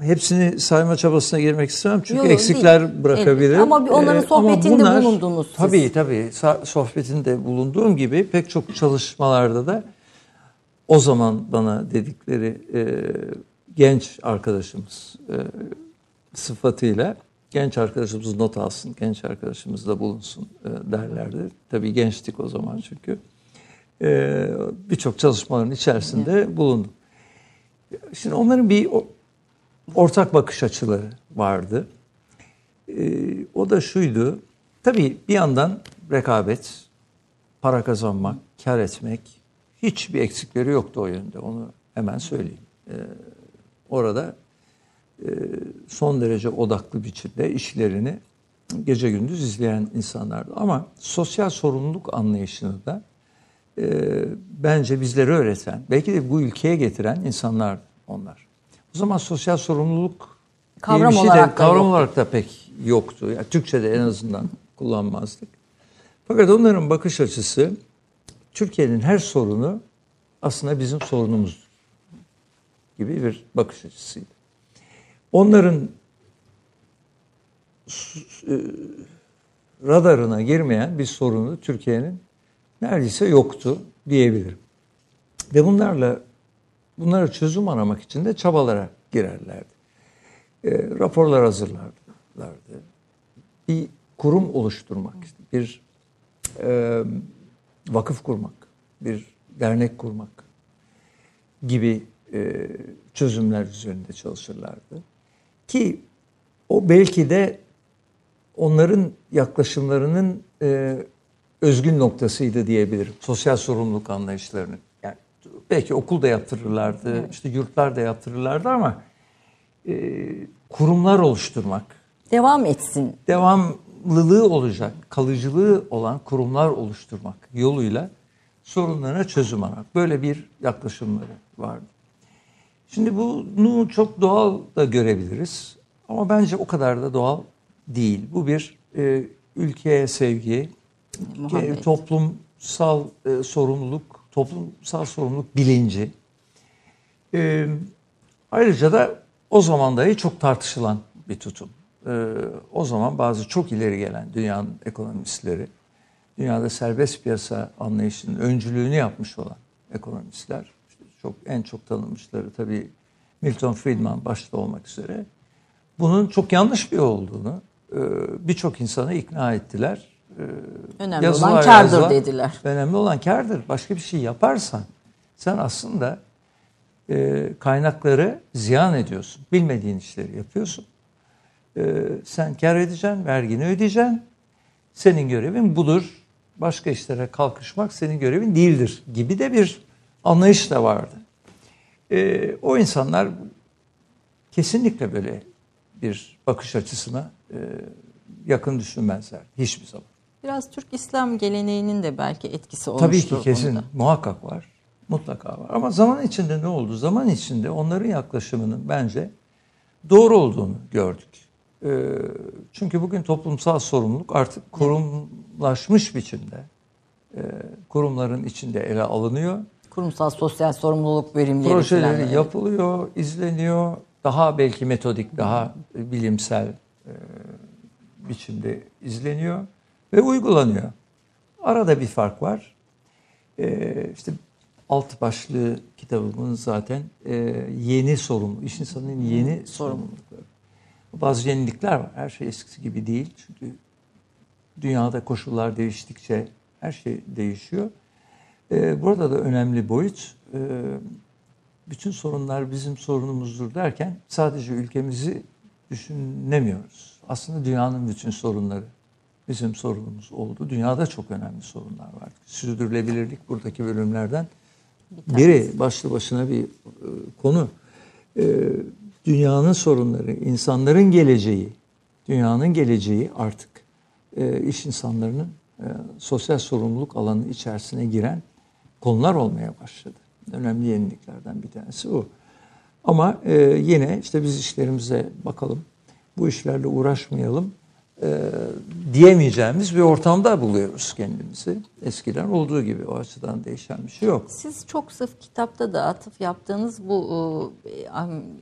hepsini sayma çabasına girmek istemem çünkü Yok, eksikler değil. bırakabilirim. Elbette. Ama onların Ee, sohbetinde bulundunuz siz. Tabii tabii sohbetinde bulunduğum gibi pek çok çalışmalarda da o zaman bana dedikleri e, genç arkadaşımız e, sıfatıyla genç arkadaşımız not alsın, genç arkadaşımız da bulunsun e, derlerdi. Tabii gençtik o zaman çünkü. E, Birçok çalışmaların içerisinde bulundum. Şimdi onların bir ortak bakış açıları vardı. E, o da şuydu. Tabii bir yandan rekabet, para kazanmak, kar etmek hiçbir eksikleri yoktu o yönde. Onu hemen söyleyeyim. E, orada e, son derece odaklı biçimde işlerini gece gündüz izleyen insanlardı. Ama sosyal sorumluluk anlayışını da e, bence bizlere öğreten, belki de bu ülkeye getiren insanlar onlar. O zaman sosyal sorumluluk Kavram şey de- olarak da kavram yoktu. olarak da pek yoktu. Yani Türkçe'de en azından kullanmazdık. Fakat onların bakış açısı Türkiye'nin her sorunu aslında bizim sorunumuzdur gibi bir bakış açısıydı. Onların e, radarına girmeyen bir sorunu Türkiye'nin neredeyse yoktu diyebilirim. Ve bunlarla bunlara çözüm aramak için de çabalara girerlerdi. E, raporlar hazırlarlardı. Bir kurum oluşturmak, bir e, vakıf kurmak, bir dernek kurmak gibi e, çözümler üzerinde çalışırlardı. Ki o belki de onların yaklaşımlarının e, özgün noktasıydı diyebilirim. Sosyal sorumluluk anlayışlarının. Belki okulda yaptırırlardı, işte yurtlarda yaptırırlardı ama e, kurumlar oluşturmak, Devam etsin. devamlılığı olacak, kalıcılığı olan kurumlar oluşturmak yoluyla sorunlarına çözüm aramak. Böyle bir yaklaşımları vardı. Şimdi bunu çok doğal da görebiliriz. Ama bence o kadar da doğal değil. Bu bir e, ülkeye sevgi, Muhabbet. e, toplumsal e, sorumluluk, toplumsal sorumluluk bilinci. E, ayrıca da o zaman dahi çok tartışılan bir tutum. E, o zaman bazı çok ileri gelen dünyanın ekonomistleri, dünyada serbest piyasa anlayışının öncülüğünü yapmış olan ekonomistler, işte çok en çok tanınmışları tabii Milton Friedman başta olmak üzere, bunun çok yanlış bir olduğunu e, birçok insanı ikna ettiler. E, Önemli yazılar olan kârdır yazdılar. dediler. Önemli olan kârdır. Başka bir şey yaparsan sen aslında e, kaynakları ziyan ediyorsun. Bilmediğin işleri yapıyorsun. E, sen kar edeceksin, vergini ödeyeceksin. Senin görevin budur. Başka işlere kalkışmak senin görevin değildir gibi de bir anlayış da vardı. E, o insanlar kesinlikle böyle bir bakış açısına e, yakın düşünmezler hiçbir zaman. Biraz Türk İslam geleneğinin de belki etkisi olmuştur. Tabii ki kesin bunda. muhakkak var. Mutlaka var. Ama zaman içinde ne oldu? Zaman içinde onların yaklaşımının bence doğru olduğunu gördük. Ee, çünkü bugün toplumsal sorumluluk artık kurumlaşmış biçimde e, kurumların içinde ele alınıyor. Kurumsal sosyal sorumluluk verimleri Projeleri falan. yapılıyor, izleniyor. Daha belki metodik, daha bilimsel e, biçimde izleniyor ve uygulanıyor. Arada bir fark var. E, işte alt başlığı kitabımın zaten e, yeni sorumlu, iş insanının yeni sorumlulukları. Bazı yenilikler var. Her şey eskisi gibi değil. Çünkü dünyada koşullar değiştikçe her şey değişiyor. Ee, burada da önemli boyut e, bütün sorunlar bizim sorunumuzdur derken sadece ülkemizi düşünemiyoruz. Aslında dünyanın bütün sorunları bizim sorunumuz oldu. Dünyada çok önemli sorunlar var. Sürdürülebilirlik buradaki bölümlerden biri başlı başına bir e, konu. E, dünyanın sorunları, insanların geleceği, dünyanın geleceği artık iş insanlarının sosyal sorumluluk alanı içerisine giren konular olmaya başladı. Önemli yeniliklerden bir tanesi bu. Ama e, yine işte biz işlerimize bakalım, bu işlerle uğraşmayalım e, diyemeyeceğimiz bir ortamda buluyoruz kendimizi. Eskiden olduğu gibi o açıdan değişen bir şey yok. Siz çok sırf kitapta da atıf yaptığınız bu e,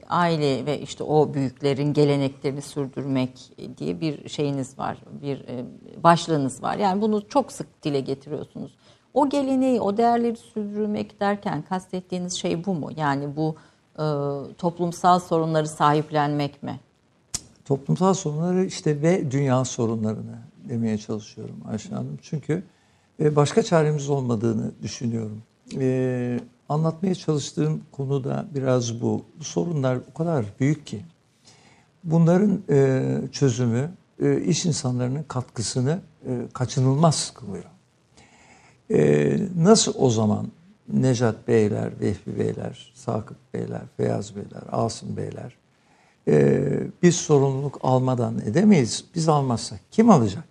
aile ve işte o büyüklerin geleneklerini sürdürmek diye bir şeyiniz var, bir e, başlığınız var. Yani bunu çok sık dile getiriyorsunuz. O geleneği, o değerleri sürdürmek derken kastettiğiniz şey bu mu? Yani bu e, toplumsal sorunları sahiplenmek mi? Toplumsal sorunları işte ve dünya sorunlarını demeye çalışıyorum Ayşe Hanım. Çünkü e, başka çaremiz olmadığını düşünüyorum. E, anlatmaya çalıştığım konu da biraz bu. Bu sorunlar o kadar büyük ki. Bunların e, çözümü iş insanlarının katkısını kaçınılmaz kılıyor. Nasıl o zaman Necat Beyler, Vehbi Beyler, Sakıp Beyler, Feyyaz Beyler, Asım Beyler e, biz sorumluluk almadan edemeyiz. Biz almazsak kim alacak?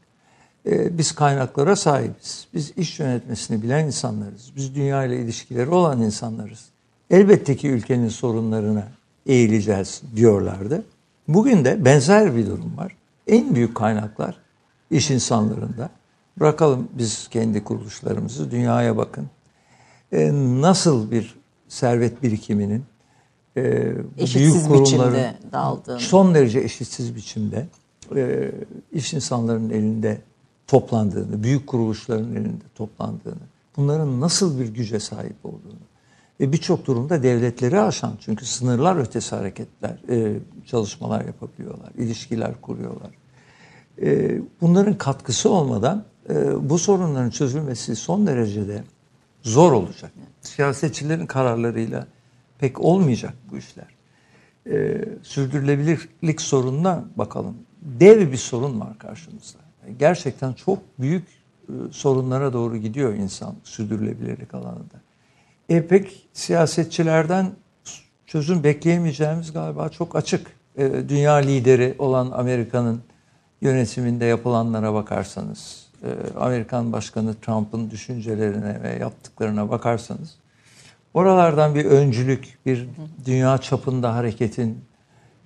E, biz kaynaklara sahibiz. Biz iş yönetmesini bilen insanlarız. Biz dünya ile ilişkileri olan insanlarız. Elbette ki ülkenin sorunlarına eğileceğiz diyorlardı. Bugün de benzer bir durum var. En büyük kaynaklar iş insanlarında. Bırakalım biz kendi kuruluşlarımızı, dünyaya bakın. E, nasıl bir servet birikiminin e, eşitsiz büyük kurumların dağıldığını. son derece eşitsiz biçimde e, iş insanlarının elinde toplandığını, büyük kuruluşların elinde toplandığını, bunların nasıl bir güce sahip olduğunu ve birçok durumda devletleri aşan çünkü sınırlar ötesi hareketler, e, çalışmalar yapabiliyorlar, ilişkiler kuruyorlar. E, bunların katkısı olmadan e, bu sorunların çözülmesi son derecede zor olacak. Siyasetçilerin kararlarıyla pek olmayacak bu işler. E, sürdürülebilirlik sorununa bakalım. Dev bir sorun var karşımızda. Gerçekten çok büyük e, sorunlara doğru gidiyor insan sürdürülebilirlik alanında. E pek siyasetçilerden çözüm bekleyemeyeceğimiz galiba çok açık. E, dünya lideri olan Amerika'nın yönetiminde yapılanlara bakarsanız, e, Amerikan Başkanı Trump'ın düşüncelerine ve yaptıklarına bakarsanız oralardan bir öncülük, bir dünya çapında hareketin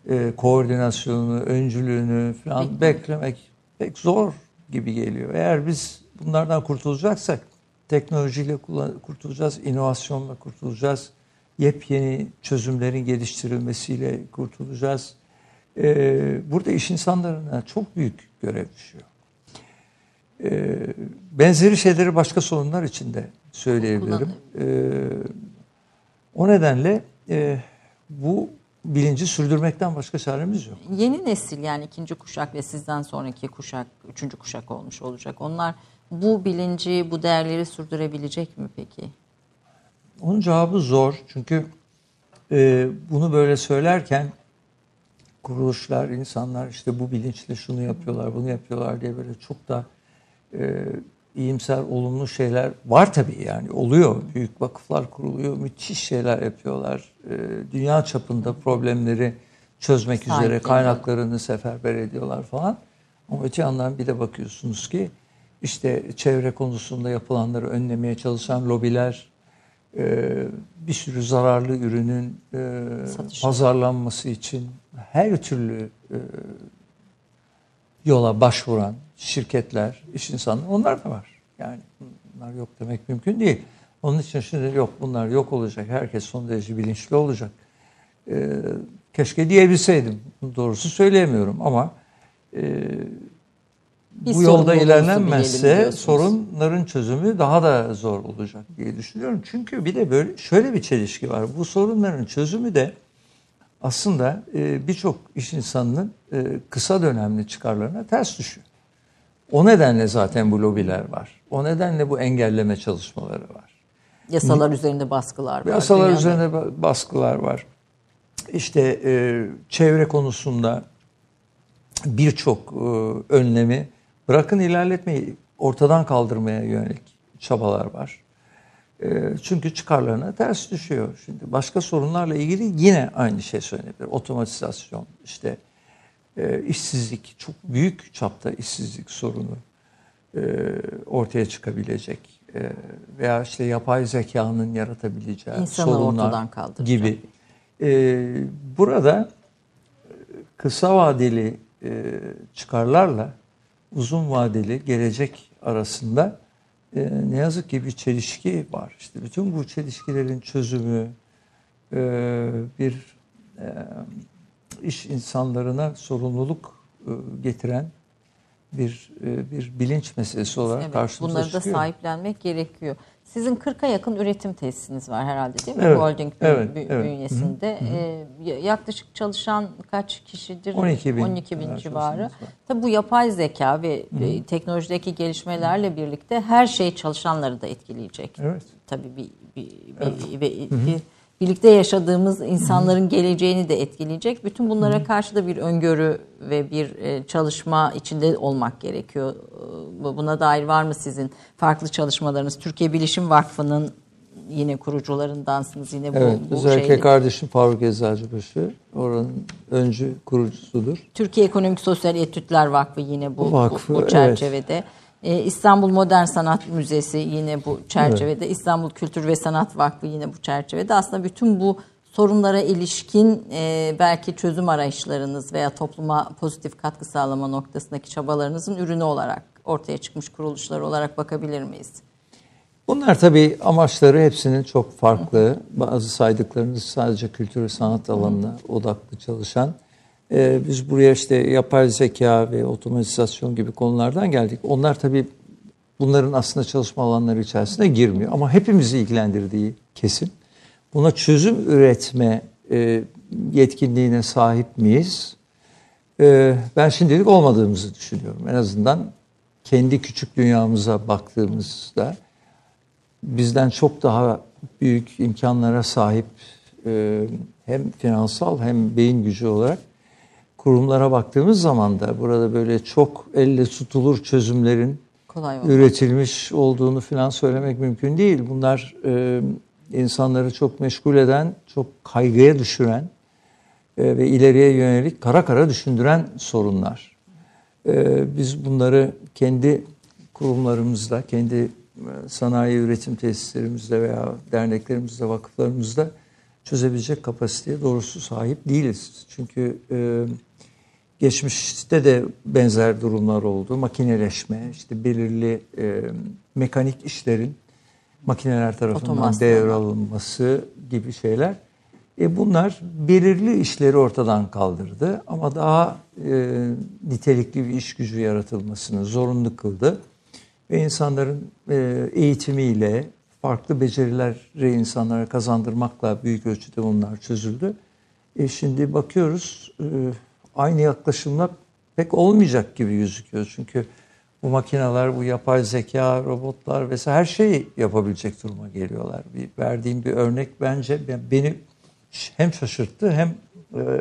e, koordinasyonunu, öncülüğünü falan beklemek pek zor gibi geliyor. Eğer biz bunlardan kurtulacaksak teknolojiyle kurtulacağız, inovasyonla kurtulacağız, yepyeni çözümlerin geliştirilmesiyle kurtulacağız. E, burada iş insanlarına çok büyük görev düşüyor. E, benzeri şeyleri başka sorunlar için de söyleyebilirim. E, o nedenle e, bu bilinci sürdürmekten başka çaremiz yok. Yeni nesil yani ikinci kuşak ve sizden sonraki kuşak, üçüncü kuşak olmuş olacak. Onlar bu bilinci, bu değerleri sürdürebilecek mi peki? Onun cevabı zor. Çünkü e, bunu böyle söylerken kuruluşlar, insanlar işte bu bilinçle şunu yapıyorlar, bunu yapıyorlar diye böyle çok da e, iyimser, olumlu şeyler var tabii yani oluyor. Büyük vakıflar kuruluyor, müthiş şeyler yapıyorlar. E, dünya çapında problemleri çözmek Sahip üzere kaynaklarını seferber ediyorlar falan. Ama öte yandan bir de bakıyorsunuz ki işte çevre konusunda yapılanları önlemeye çalışan lobiler, e, bir sürü zararlı ürünün e, pazarlanması için her türlü e, yola başvuran şirketler, iş insanları onlar da var. Yani Bunlar yok demek mümkün değil. Onun için şimdi yok bunlar yok olacak. Herkes son derece bilinçli olacak. Ee, keşke diyebilseydim. Doğrusu söyleyemiyorum ama e, Biz bu yolda ilerlenmezse sorunların çözümü daha da zor olacak diye düşünüyorum. Çünkü bir de böyle şöyle bir çelişki var. Bu sorunların çözümü de aslında e, birçok iş insanının e, kısa dönemli çıkarlarına ters düşüyor. O nedenle zaten bu lobiler var. O nedenle bu engelleme çalışmaları var. Yasalar üzerinde baskılar var. Yasalar Dünyada. üzerine ba- baskılar var. İşte e, çevre konusunda birçok e, önlemi bırakın ilerletmeyi ortadan kaldırmaya yönelik çabalar var. E, çünkü çıkarlarına ters düşüyor. Şimdi başka sorunlarla ilgili yine aynı şey söylenebilir. Otomatizasyon, işte e, işsizlik, çok büyük çapta işsizlik sorunu e, ortaya çıkabilecek e, veya işte yapay zekanın yaratabileceği İnsanı sorunlar gibi. Burada kısa vadeli çıkarlarla uzun vadeli gelecek arasında e, ne yazık ki bir çelişki var. İşte bütün bu çelişkilerin çözümü e, bir e, iş insanlarına sorumluluk e, getiren bir e, bir bilinç meselesi olarak Evet, karşımıza bunları da çıkıyor. sahiplenmek gerekiyor. Sizin 40'a yakın üretim tesisiniz var herhalde değil mi? Evet, Holding evet, bü- evet. bünyesinde. Ee, yaklaşık çalışan kaç kişidir? 12 bin 12 bin civarı. Tabii bu yapay zeka ve e, teknolojideki gelişmelerle birlikte her şey çalışanları da etkileyecek. Evet. Tabii bir, bir, bir- bir- bir- birlikte yaşadığımız insanların geleceğini de etkileyecek. Bütün bunlara karşı da bir öngörü ve bir e, çalışma içinde olmak gerekiyor. E, bu- Buna dair var mı sizin farklı çalışmalarınız? Türkiye Bilişim Vakfı'nın yine kurucularındansınız yine bu, Evet, bu özellikle şeyde. kardeşim Faruk Eczacıbaşı oranın öncü kurucusudur. Türkiye Ekonomik Sosyal Etütler Vakfı yine bu, Bu vakfı, bu, bu evet. çerçevede. Ee, İstanbul Modern Sanat Müzesi yine bu çerçevede. İstanbul Kültür ve Sanat Vakfı yine bu çerçevede. Aslında bütün bu sorunlara ilişkin e, belki çözüm arayışlarınız veya topluma pozitif katkı sağlama noktasındaki çabalarınızın ürünü olarak ortaya çıkmış kuruluşlar olarak bakabilir miyiz? Bunlar tabii amaçları hepsinin çok farklı. Bazı saydıklarınız sadece kültür ve sanat alanına odaklı çalışan. Ee, biz buraya işte yapay zeka ve otomatizasyon gibi konulardan geldik. Onlar tabii bunların aslında çalışma alanları içerisine girmiyor. Ama hepimizi ilgilendirdiği kesin. Buna çözüm üretme e, yetkinliğine sahip miyiz? Ee, ben şimdilik olmadığımızı düşünüyorum. En azından kendi küçük dünyamıza baktığımızda bizden çok daha büyük imkanlara sahip e, hem finansal hem beyin gücü olarak kurumlara baktığımız zaman da burada böyle çok elle tutulur çözümlerin Kolay üretilmiş olduğunu falan söylemek mümkün değil. Bunlar e, insanları çok meşgul eden, çok kaygıya düşüren e, ve ileriye yönelik kara kara düşündüren sorunlar. E, biz bunları kendi kurumlarımızda, kendi e, sanayi üretim tesislerimizde veya derneklerimizde, vakıflarımızda çözebilecek kapasiteye doğrusu sahip değiliz. Çünkü e, geçmişte de benzer durumlar oldu. Makineleşme, işte belirli e, mekanik işlerin makineler tarafından devralınması gibi şeyler. E bunlar belirli işleri ortadan kaldırdı ama daha e, nitelikli bir iş gücü yaratılmasını zorunlu kıldı. Ve insanların e, eğitimiyle farklı becerileri insanlara kazandırmakla büyük ölçüde bunlar çözüldü. E şimdi bakıyoruz e, aynı yaklaşımla pek olmayacak gibi gözüküyor. Çünkü bu makineler, bu yapay zeka, robotlar vesaire her şeyi yapabilecek duruma geliyorlar. Bir, verdiğim bir örnek bence ben- beni hem şaşırttı hem e,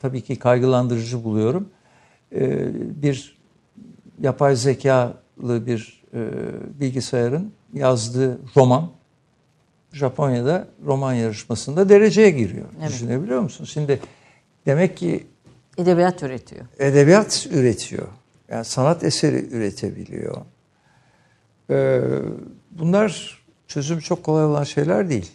tabii ki kaygılandırıcı buluyorum. E, bir yapay zekalı bir e, bilgisayarın yazdığı roman Japonya'da roman yarışmasında dereceye giriyor. Evet. Düşünebiliyor musun? Şimdi demek ki Edebiyat üretiyor. edebiyat üretiyor. Yani sanat eseri üretebiliyor. Ee, bunlar çözüm çok kolay olan şeyler değil.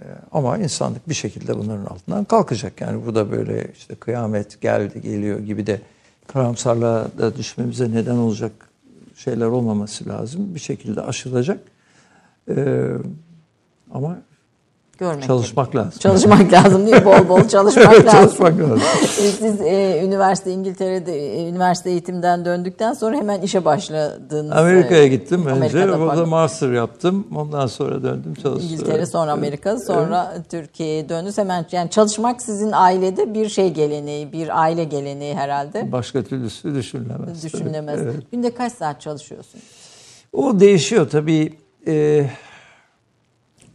Ee, ama insanlık bir şekilde bunların altından kalkacak. Yani bu da böyle işte kıyamet geldi geliyor gibi de karamsarlığa da düşmemize neden olacak şeyler olmaması lazım. Bir şekilde aşılacak. Ee, ama Görmek çalışmak gibi. lazım. Çalışmak lazım değil mi? Bol bol çalışmak lazım. Çalışmak lazım. Siz e, üniversite İngiltere'de e, üniversite eğitimden döndükten sonra hemen işe başladınız. Amerika'ya gittim önce. Orada master yaptım. Ondan sonra döndüm çalıştım. İngiltere sonra Amerika sonra Türkiye'ye döndünüz. Hemen yani çalışmak sizin ailede bir şey geleneği, bir aile geleneği herhalde. Başka türlüsü düşünülemez. Düşünülemez. Evet. Günde kaç saat çalışıyorsunuz? O değişiyor tabii. Ee,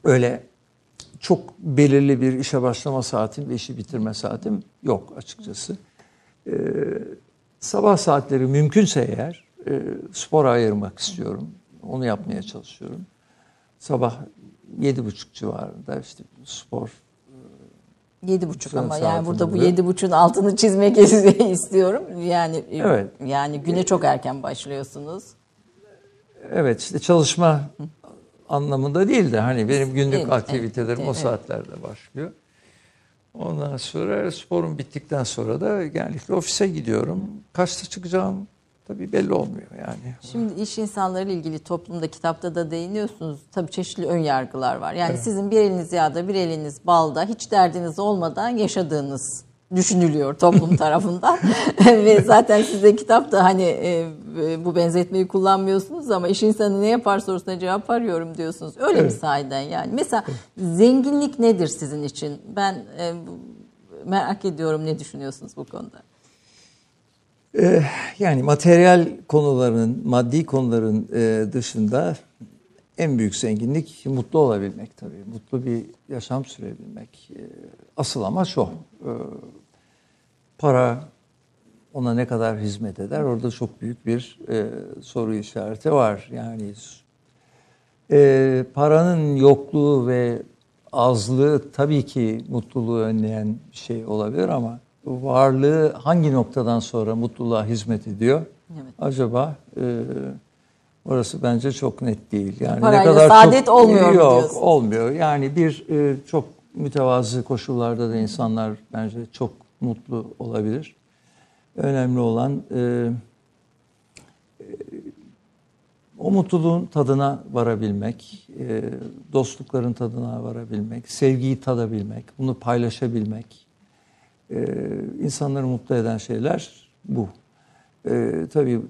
öyle çok belirli bir işe başlama saatim ve işi bitirme saatim yok açıkçası. Ee, sabah saatleri mümkünse eğer e, spora ayırmak istiyorum. Onu yapmaya çalışıyorum. Sabah yedi buçuk civarında işte spor Yedi buçuk ama yani burada bu saatinde. yedi buçuğun altını çizmek istiyorum. Yani Evet. yani güne çok erken başlıyorsunuz. Evet işte çalışma anlamında değil de hani benim günlük Evet, aktivitelerim evet, o evet. saatlerde başlıyor. Ondan sonra sporum bittikten sonra da genellikle ofise gidiyorum. Kaçta çıkacağım tabii belli olmuyor yani. Şimdi iş insanları ilgili toplumda kitapta da değiniyorsunuz. Tabii çeşitli ön yargılar var. Yani sizin bir eliniz yağda bir eliniz balda hiç derdiniz olmadan yaşadığınız düşünülüyor toplum tarafından. Ve zaten size kitapta hani e, e, bu benzetmeyi kullanmıyorsunuz ama iş insanı ne yapar sorusuna cevap arıyorum diyorsunuz. Öyle mi Evet. sahiden yani? Mesela zenginlik nedir sizin için? Ben e, merak ediyorum ne düşünüyorsunuz bu konuda? Ee, yani materyal konuların, maddi konuların e, dışında en büyük zenginlik mutlu olabilmek tabii. Mutlu bir yaşam sürebilmek. Ee, Asıl amaç o. Para ona ne kadar hizmet eder orada çok büyük bir e, soru işareti var. Yani e, paranın yokluğu ve azlığı tabii ki mutluluğu önleyen bir şey olabilir ama varlığı hangi noktadan sonra mutluluğa hizmet ediyor? Evet. Acaba e, orası bence çok net değil. Yani Parayla saadet olmuyor mu Yok, diyorsun? olmuyor. Yani bir e, çok mütevazı koşullarda da insanlar bence çok mutlu olabilir. Önemli olan e, o mutluluğun tadına varabilmek, e, dostlukların tadına varabilmek, sevgiyi tadabilmek, bunu paylaşabilmek. E, insanları mutlu eden şeyler bu. E, tabii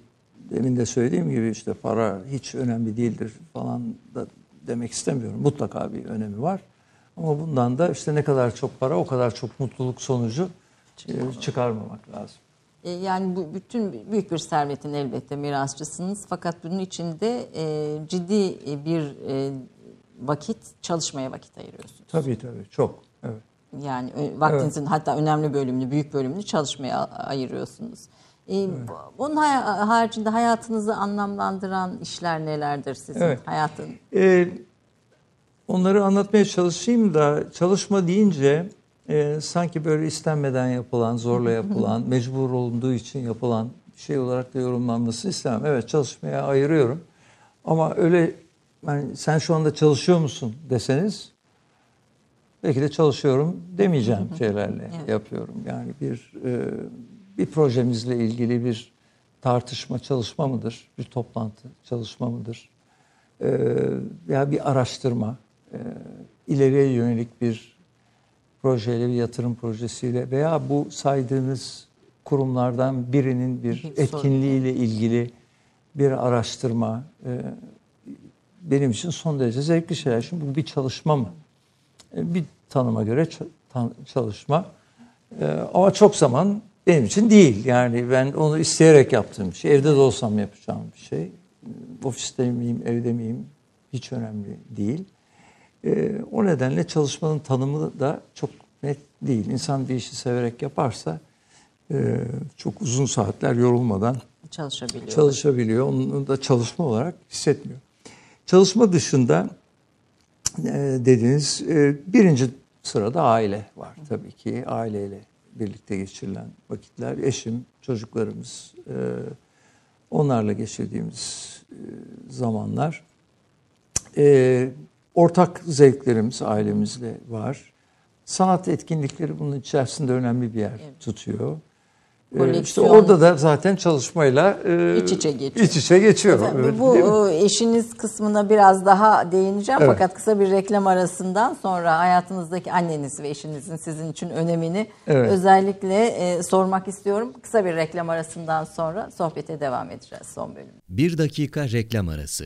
demin de söylediğim gibi işte para hiç önemli değildir falan da demek istemiyorum. Mutlaka bir önemi var. Ama bundan da işte ne kadar çok para o kadar çok mutluluk sonucu e, çıkarmamak lazım. E, Yani bu bütün büyük bir servetin elbette mirasçısınız fakat bunun içinde e, ciddi e, bir e, vakit çalışmaya vakit ayırıyorsunuz. Tabii tabii çok. Evet. Yani vaktinizin hatta önemli bölümünü, büyük bölümünü çalışmaya ayırıyorsunuz. E, bu- Onun haricinde hayatınızı anlamlandıran işler nelerdir sizin Evet. hayatın? Ee, onları anlatmaya çalışayım da çalışma deyince e, sanki böyle istenmeden yapılan, zorla yapılan, mecbur olunduğu için yapılan bir şey olarak da yorumlanmasını istemem. Evet çalışmaya ayırıyorum. Ama öyle yani sen şu anda çalışıyor musun deseniz belki de çalışıyorum demeyeceğim şeylerle Evet. yapıyorum. Yani bir e, bir projemizle ilgili bir tartışma çalışma mıdır? Bir toplantı çalışma mıdır? e, veya bir araştırma, e, ileriye yönelik bir projeyle, bir yatırım projesiyle veya bu saydığınız kurumlardan birinin bir etkinliğiyle ilgili bir araştırma e, benim için son derece zevkli şeyler. Şimdi bu bir çalışma mı? E, Bir tanıma göre çalışma. E, Ama çok zaman benim için değil. Yani ben onu isteyerek yaptığım bir şey. Evde de olsam yapacağım bir şey. Ofiste miyim, evde miyim hiç önemli değil. E, O nedenle çalışmanın tanımı da çok net değil. İnsan bir işi severek yaparsa e, çok uzun saatler yorulmadan Çalışabiliyor. çalışabiliyor. Onu da çalışma olarak hissetmiyor. Çalışma dışında e, dediğiniz e, birinci sırada aile var tabii ki. Aileyle birlikte geçirilen vakitler, eşim, çocuklarımız, e, onlarla geçirdiğimiz e, zamanlar. E, ortak zevklerimiz ailemizle var. Sanat etkinlikleri bunun içerisinde önemli bir yer tutuyor. E, işte orada da zaten çalışmayla e, iç içe geçiyor. İç içe geçiyor. Evet, bu eşiniz kısmına biraz daha değineceğim evet. fakat kısa bir reklam arasından sonra hayatınızdaki anneniz ve eşinizin sizin için önemini evet. özellikle e, sormak istiyorum. Kısa bir reklam arasından sonra sohbete devam edeceğiz son bölüm. Bir dakika reklam arası.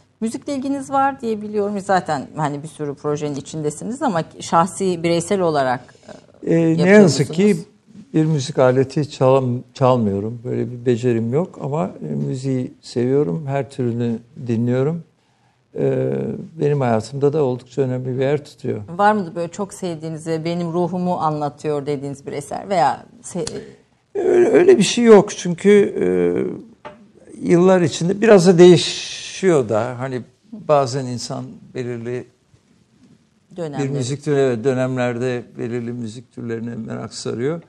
Müzikle ilginiz var diye biliyorum. Zaten hani bir sürü projenin içindesiniz ama şahsi bireysel olarak e, ee, Ne yazık ki bir müzik aleti çal, çalmıyorum. Böyle bir becerim yok ama e, müziği seviyorum. Her türünü dinliyorum. E, benim hayatımda da oldukça önemli bir yer tutuyor. Var mı böyle çok sevdiğiniz ve benim ruhumu anlatıyor dediğiniz bir eser veya öyle, öyle bir şey yok çünkü e, yıllar içinde biraz da değiş değişiyor da hani bazen insan belirli Dönemleri. bir müzik türü dönemlerde belirli müzik türlerine merak sarıyor.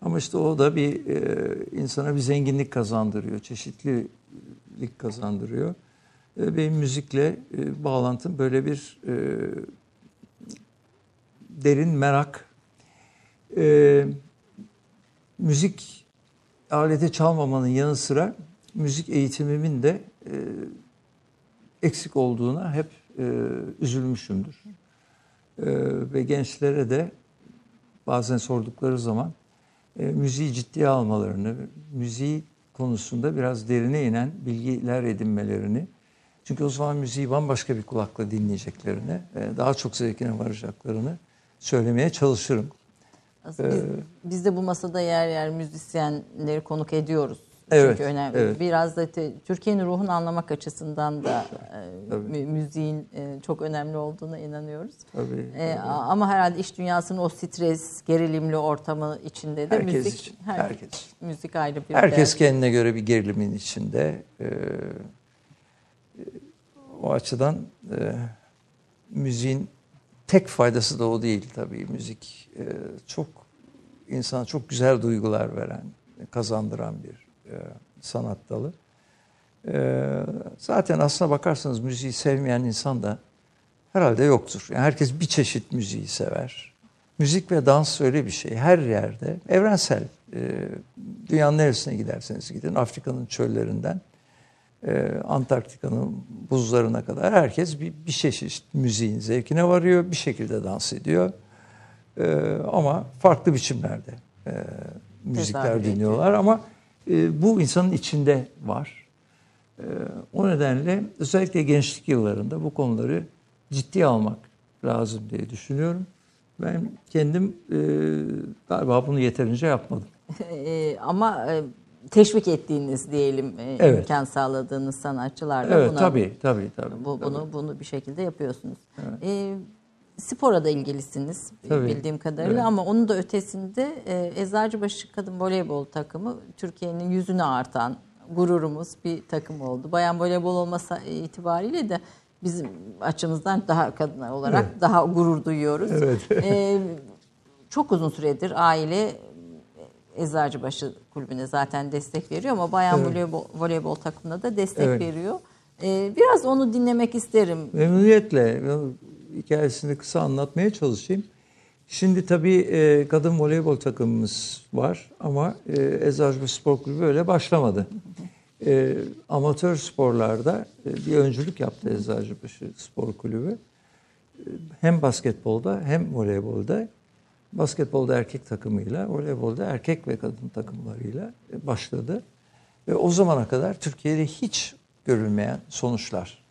Ama işte o da bir e, insana bir zenginlik kazandırıyor, çeşitlilik kazandırıyor. E, benim müzikle e, bağlantım böyle bir e, derin merak. E, müzik aleti çalmamanın yanı sıra müzik eğitimimin de e, eksik olduğuna hep e, üzülmüşümdür. E, ve gençlere de bazen sordukları zaman e, müziği ciddiye almalarını, müziği konusunda biraz derine inen bilgiler edinmelerini, çünkü o zaman müziği bambaşka bir kulakla dinleyeceklerini, e, daha çok zevkine varacaklarını söylemeye çalışırım. Aslında biz, ee, biz de bu masada yer yer müzisyenleri konuk ediyoruz. Evet, Çünkü önemli. Evet. Biraz da Türkiye'nin ruhunu anlamak açısından da e, müziğin e, çok önemli olduğuna inanıyoruz. Tabii, e, tabii. Ama herhalde iş dünyasının o stres, gerilimli ortamı içinde de herkes müzik için, her, herkes. müzik ayrı bir Herkes değer. kendine göre bir gerilimin içinde. E, o açıdan e, müziğin tek faydası da o değil tabii. Müzik e, çok insana çok güzel duygular veren, kazandıran bir e, sanat dalı. E, zaten aslına bakarsanız müziği sevmeyen insan da herhalde yoktur. Yani herkes bir çeşit müziği sever. Müzik ve dans öyle bir şey. Her yerde evrensel. E, dünyanın neresine giderseniz gidin. Afrika'nın çöllerinden Antarktika'nın buzlarına kadar herkes bir, bir çeşit müziğin zevkine varıyor. Bir şekilde dans ediyor. ama farklı biçimlerde müzikler dinliyorlar. Ama e, bu insanın içinde var. E, o nedenle özellikle gençlik yıllarında bu konuları ciddiye almak lazım diye düşünüyorum. Ben kendim e, galiba bunu yeterince yapmadım. E, ama e, teşvik ettiğiniz diyelim e, evet. imkan sağladığınız sanatçılarla evet, buna tabii, tabii, tabii, bu, tabii. bunu bunu bir şekilde yapıyorsunuz. Evet. E, spora da ilgilisiniz Tabii. bildiğim kadarıyla evet. ama onun da ötesinde e, Eczacıbaşı Kadın Voleybol takımı Türkiye'nin yüzünü artan gururumuz bir takım oldu. Bayan voleybol olmasa itibariyle de bizim açımızdan daha kadınlar olarak evet. daha gurur duyuyoruz. Evet. e, çok uzun süredir aile Eczacıbaşı kulübüne zaten destek veriyor ama bayan evet. voleybol, voleybol takımına da destek evet. veriyor. Ee, biraz onu dinlemek isterim. Memnuniyetle hikayesini kısa anlatmaya çalışayım. Şimdi tabii e, kadın voleybol takımımız var ama e, Spor Kulübü öyle başlamadı. E, amatör sporlarda e, bir öncülük yaptı Eczacıbaşı Spor Kulübü. Hem basketbolda hem voleybolda. Basketbolda erkek takımıyla, voleybolda erkek ve kadın takımlarıyla başladı. Ve o zamana kadar Türkiye'de hiç görülmeyen sonuçlar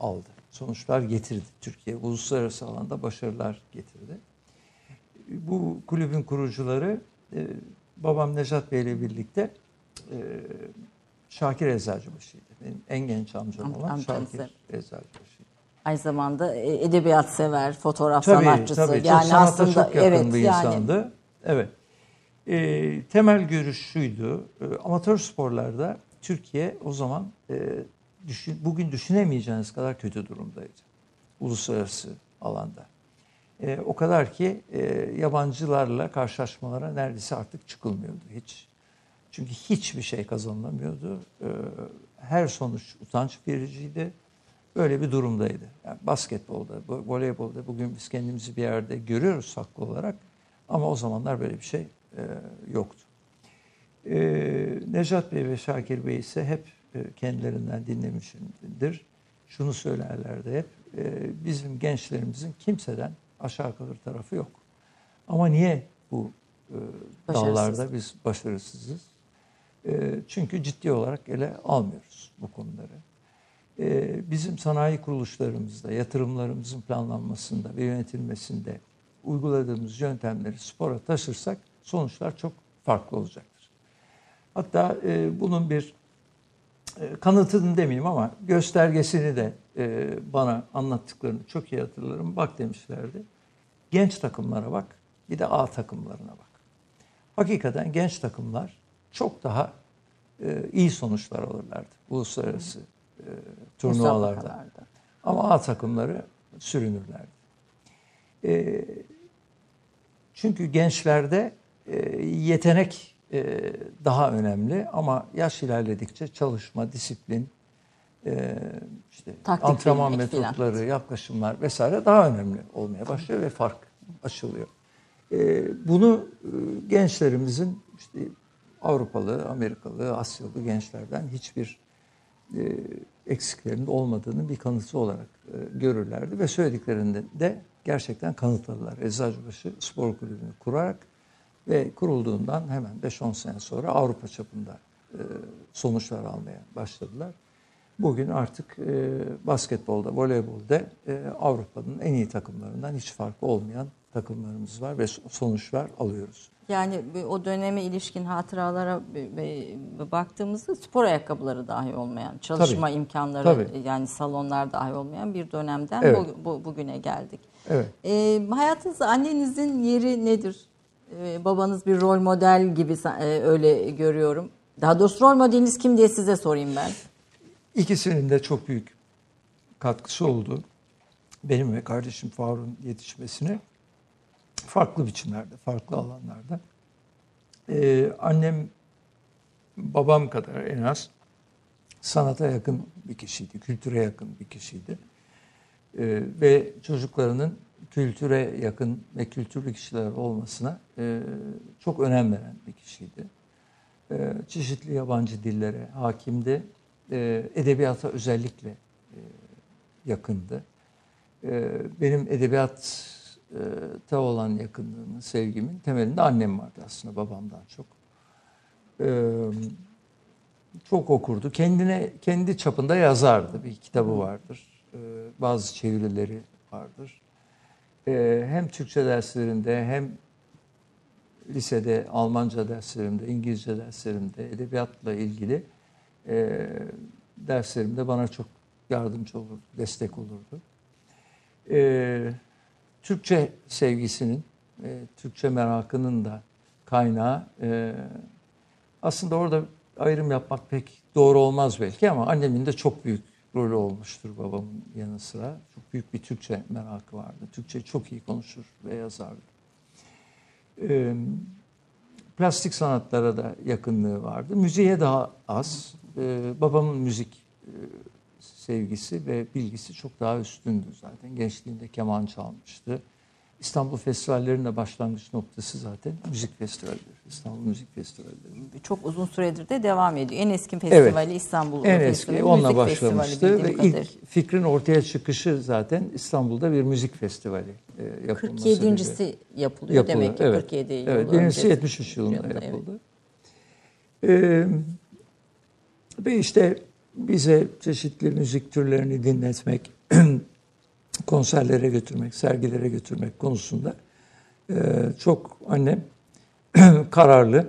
aldı. Sonuçlar getirdi Türkiye. Uluslararası alanda başarılar getirdi. Bu kulübün kurucuları e, babam Nejat Bey ile birlikte e, Şakir Eczacıbaşı'ydı. Benim en genç amcam Am- olan amcanız, Şakir. Eczacıbaşı'ydı. Aynı zamanda e, edebiyat sever, fotoğraf Tabii, sanatçısı. tabii. Çok yani sanata aslında çok yakın evet bir yani insandı. Evet. E, temel görüş şuydu. E, amatör sporlarda Türkiye o zaman e, düşün, bugün düşünemeyeceğiniz kadar kötü durumdaydı. Uluslararası alanda. E, o kadar ki e, yabancılarla karşılaşmalara neredeyse artık çıkılmıyordu hiç. Çünkü hiçbir şey kazanılamıyordu. E, her sonuç utanç vericiydi. Böyle bir durumdaydı. Yani basketbolda, vo- voleybolda bugün biz kendimizi bir yerde görüyoruz haklı olarak. Ama o zamanlar böyle bir şey e, yoktu. E, Necat Bey ve Şakir Bey ise hep kendilerinden dinlemişimdir. Şunu söylerlerdi hep, e, bizim gençlerimizin kimseden aşağı kalır tarafı yok. Ama niye bu e, dallarda biz başarısızız? E, çünkü ciddi olarak ele almıyoruz bu konuları. E, bizim sanayi kuruluşlarımızda, yatırımlarımızın planlanmasında ve yönetilmesinde uyguladığımız yöntemleri spora taşırsak sonuçlar çok farklı olacaktır. Hatta e, bunun bir e, kanıtını demeyeyim ama göstergesini de e, bana anlattıklarını çok iyi hatırlarım. Bak demişlerdi. Genç takımlara bak, bir de A takımlarına bak. Hakikaten genç takımlar çok daha e, iyi sonuçlar alırlardı uluslararası e, turnuvalarda. Ama A takımları sürünürlerdi. E, çünkü gençlerde e, yetenek e, daha önemli ama yaş ilerledikçe çalışma, disiplin, e, işte Taktik antrenman metotları, yaklaşımlar vesaire daha önemli olmaya başlıyor ve fark açılıyor. E, bunu e, gençlerimizin işte Avrupalı, Amerikalı, Asyalı gençlerden hiçbir e, eksiklerinin olmadığının bir kanıtı olarak e, görürlerdi ve söylediklerinde de gerçekten kanıtladılar. Eczacıbaşı Spor Kulübü'nü kurarak ve kurulduğundan hemen 5-10 sene sonra Avrupa çapında e, sonuçlar almaya başladılar. Bugün artık e, basketbolda, voleybolda e, Avrupa'nın en iyi takımlarından hiç farkı olmayan takımlarımız var ve sonuçlar alıyoruz. Yani o döneme ilişkin hatıralara baktığımızda spor ayakkabıları dahi olmayan, çalışma Tabii. imkanları Tabii. yani salonlar dahi olmayan bir dönemden Evet. bu, bu- bugüne geldik. Evet. Ee, hayatınızda annenizin yeri nedir? Ee, babanız bir rol model gibi e, öyle görüyorum. Daha doğrusu rol modeliniz kim diye size sorayım ben. İkisinin de çok büyük katkısı oldu. Benim ve kardeşim Faruk'un yetişmesine farklı biçimlerde, farklı alanlarda. Ee, annem babam kadar en az sanata yakın bir kişiydi, kültüre yakın bir kişiydi. Ee, ve çocuklarının kültüre yakın ve kültürlü kişiler olmasına e, çok önem veren bir kişiydi. E, çeşitli yabancı dillere hakimdi. E, edebiyata özellikle e, yakındı. E, benim edebiyatta olan yakınlığımın, sevgimin temelinde annem vardı aslında babamdan çok. E, çok okurdu. Kendine kendi çapında yazardı. Bir kitabı vardır. E, bazı çevirileri vardır. E, hem Türkçe derslerinde hem lisede Almanca derslerimde, İngilizce derslerimde, edebiyatla ilgili e, derslerimde bana çok yardımcı olurdu, destek olurdu. E, Türkçe sevgisinin, e, Türkçe merakının da kaynağı e, aslında orada ayrım yapmak pek doğru olmaz belki ama annemin de çok büyük rolü olmuştur babamın yanı sıra. Çok büyük bir Türkçe merakı vardı. Türkçe çok iyi konuşur ve yazardı. Ee, plastik sanatlara da yakınlığı vardı. Müziğe daha az. Ee, babamın müzik e, sevgisi ve bilgisi çok daha üstündü zaten. Gençliğinde keman çalmıştı. İstanbul Festivallerinin de başlangıç noktası zaten müzik festivalleri. İstanbul Müzik Festivalleri. Çok uzun süredir de devam ediyor. En eski festivali İstanbul En Festivali, eski onunla müzik başlamıştı ve kadarıyla. ilk fikrin ortaya çıkışı zaten İstanbul'da bir müzik festivali e, yapılması. 47.si yapılıyor Yapıldı, demek ki evet. 47 yıl Evet, birincisi 73 yılında Evet. yapıldı. Ee, Ve işte bize çeşitli müzik türlerini dinletmek, konserlere götürmek, sergilere götürmek konusunda e, çok annem kararlı.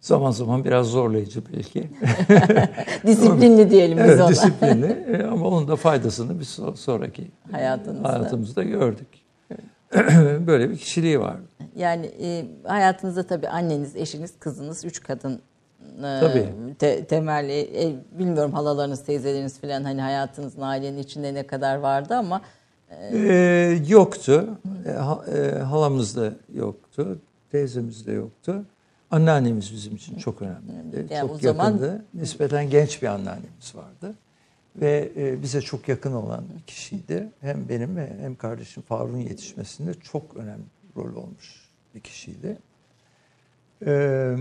Zaman zaman biraz zorlayıcı belki. disiplinli diyelim biz evet, ona. disiplinli E, ama onun da faydasını biz sonraki Hayatınızda. hayatımızda gördük. Böyle bir kişiliği vardı. Yani e, hayatınızda tabii anneniz, eşiniz, kızınız, üç kadın Tabii. te- temelli. E, bilmiyorum halalarınız, teyzeleriniz falan hani hayatınızın, ailenin içinde ne kadar vardı ama Ee, yoktu. E, ha- e, halamız da yoktu. Teyzemiz de yoktu. Anneannemiz bizim için çok önemliydi. Yani çok zaman- yakındı. Nispeten genç bir anneannemiz vardı. Ve e, bize çok yakın olan bir kişiydi. Hem benim hem kardeşim Faruk'un yetişmesinde çok önemli bir rol olmuş bir kişiydi. Ee,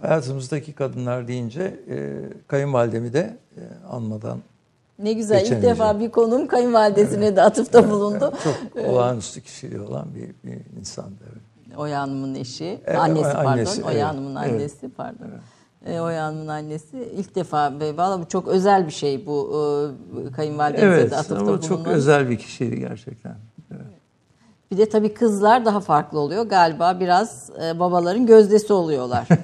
hayatımızdaki kadınlar deyince e, kayınvalidemi de e, anmadan ne güzel ilk defa bir konuğum kayınvalidesine de atıfta bulundu. çok olağanüstü kişiliği olan bir, bir insandı. evet. Oya Hanım'ın eşi, Evet, annesi pardon, annesi, Oya evet, Hanım'ın evet. annesi pardon. E, Oya Hanım'ın annesi ilk defa ve valla bu çok özel bir şey bu e, kayınvalidenize Evet de atıfta ama çok bulunmanız. özel bir kişiydi gerçekten. Evet. Bir de tabii kızlar daha farklı oluyor. Galiba biraz e, babaların gözdesi oluyorlar.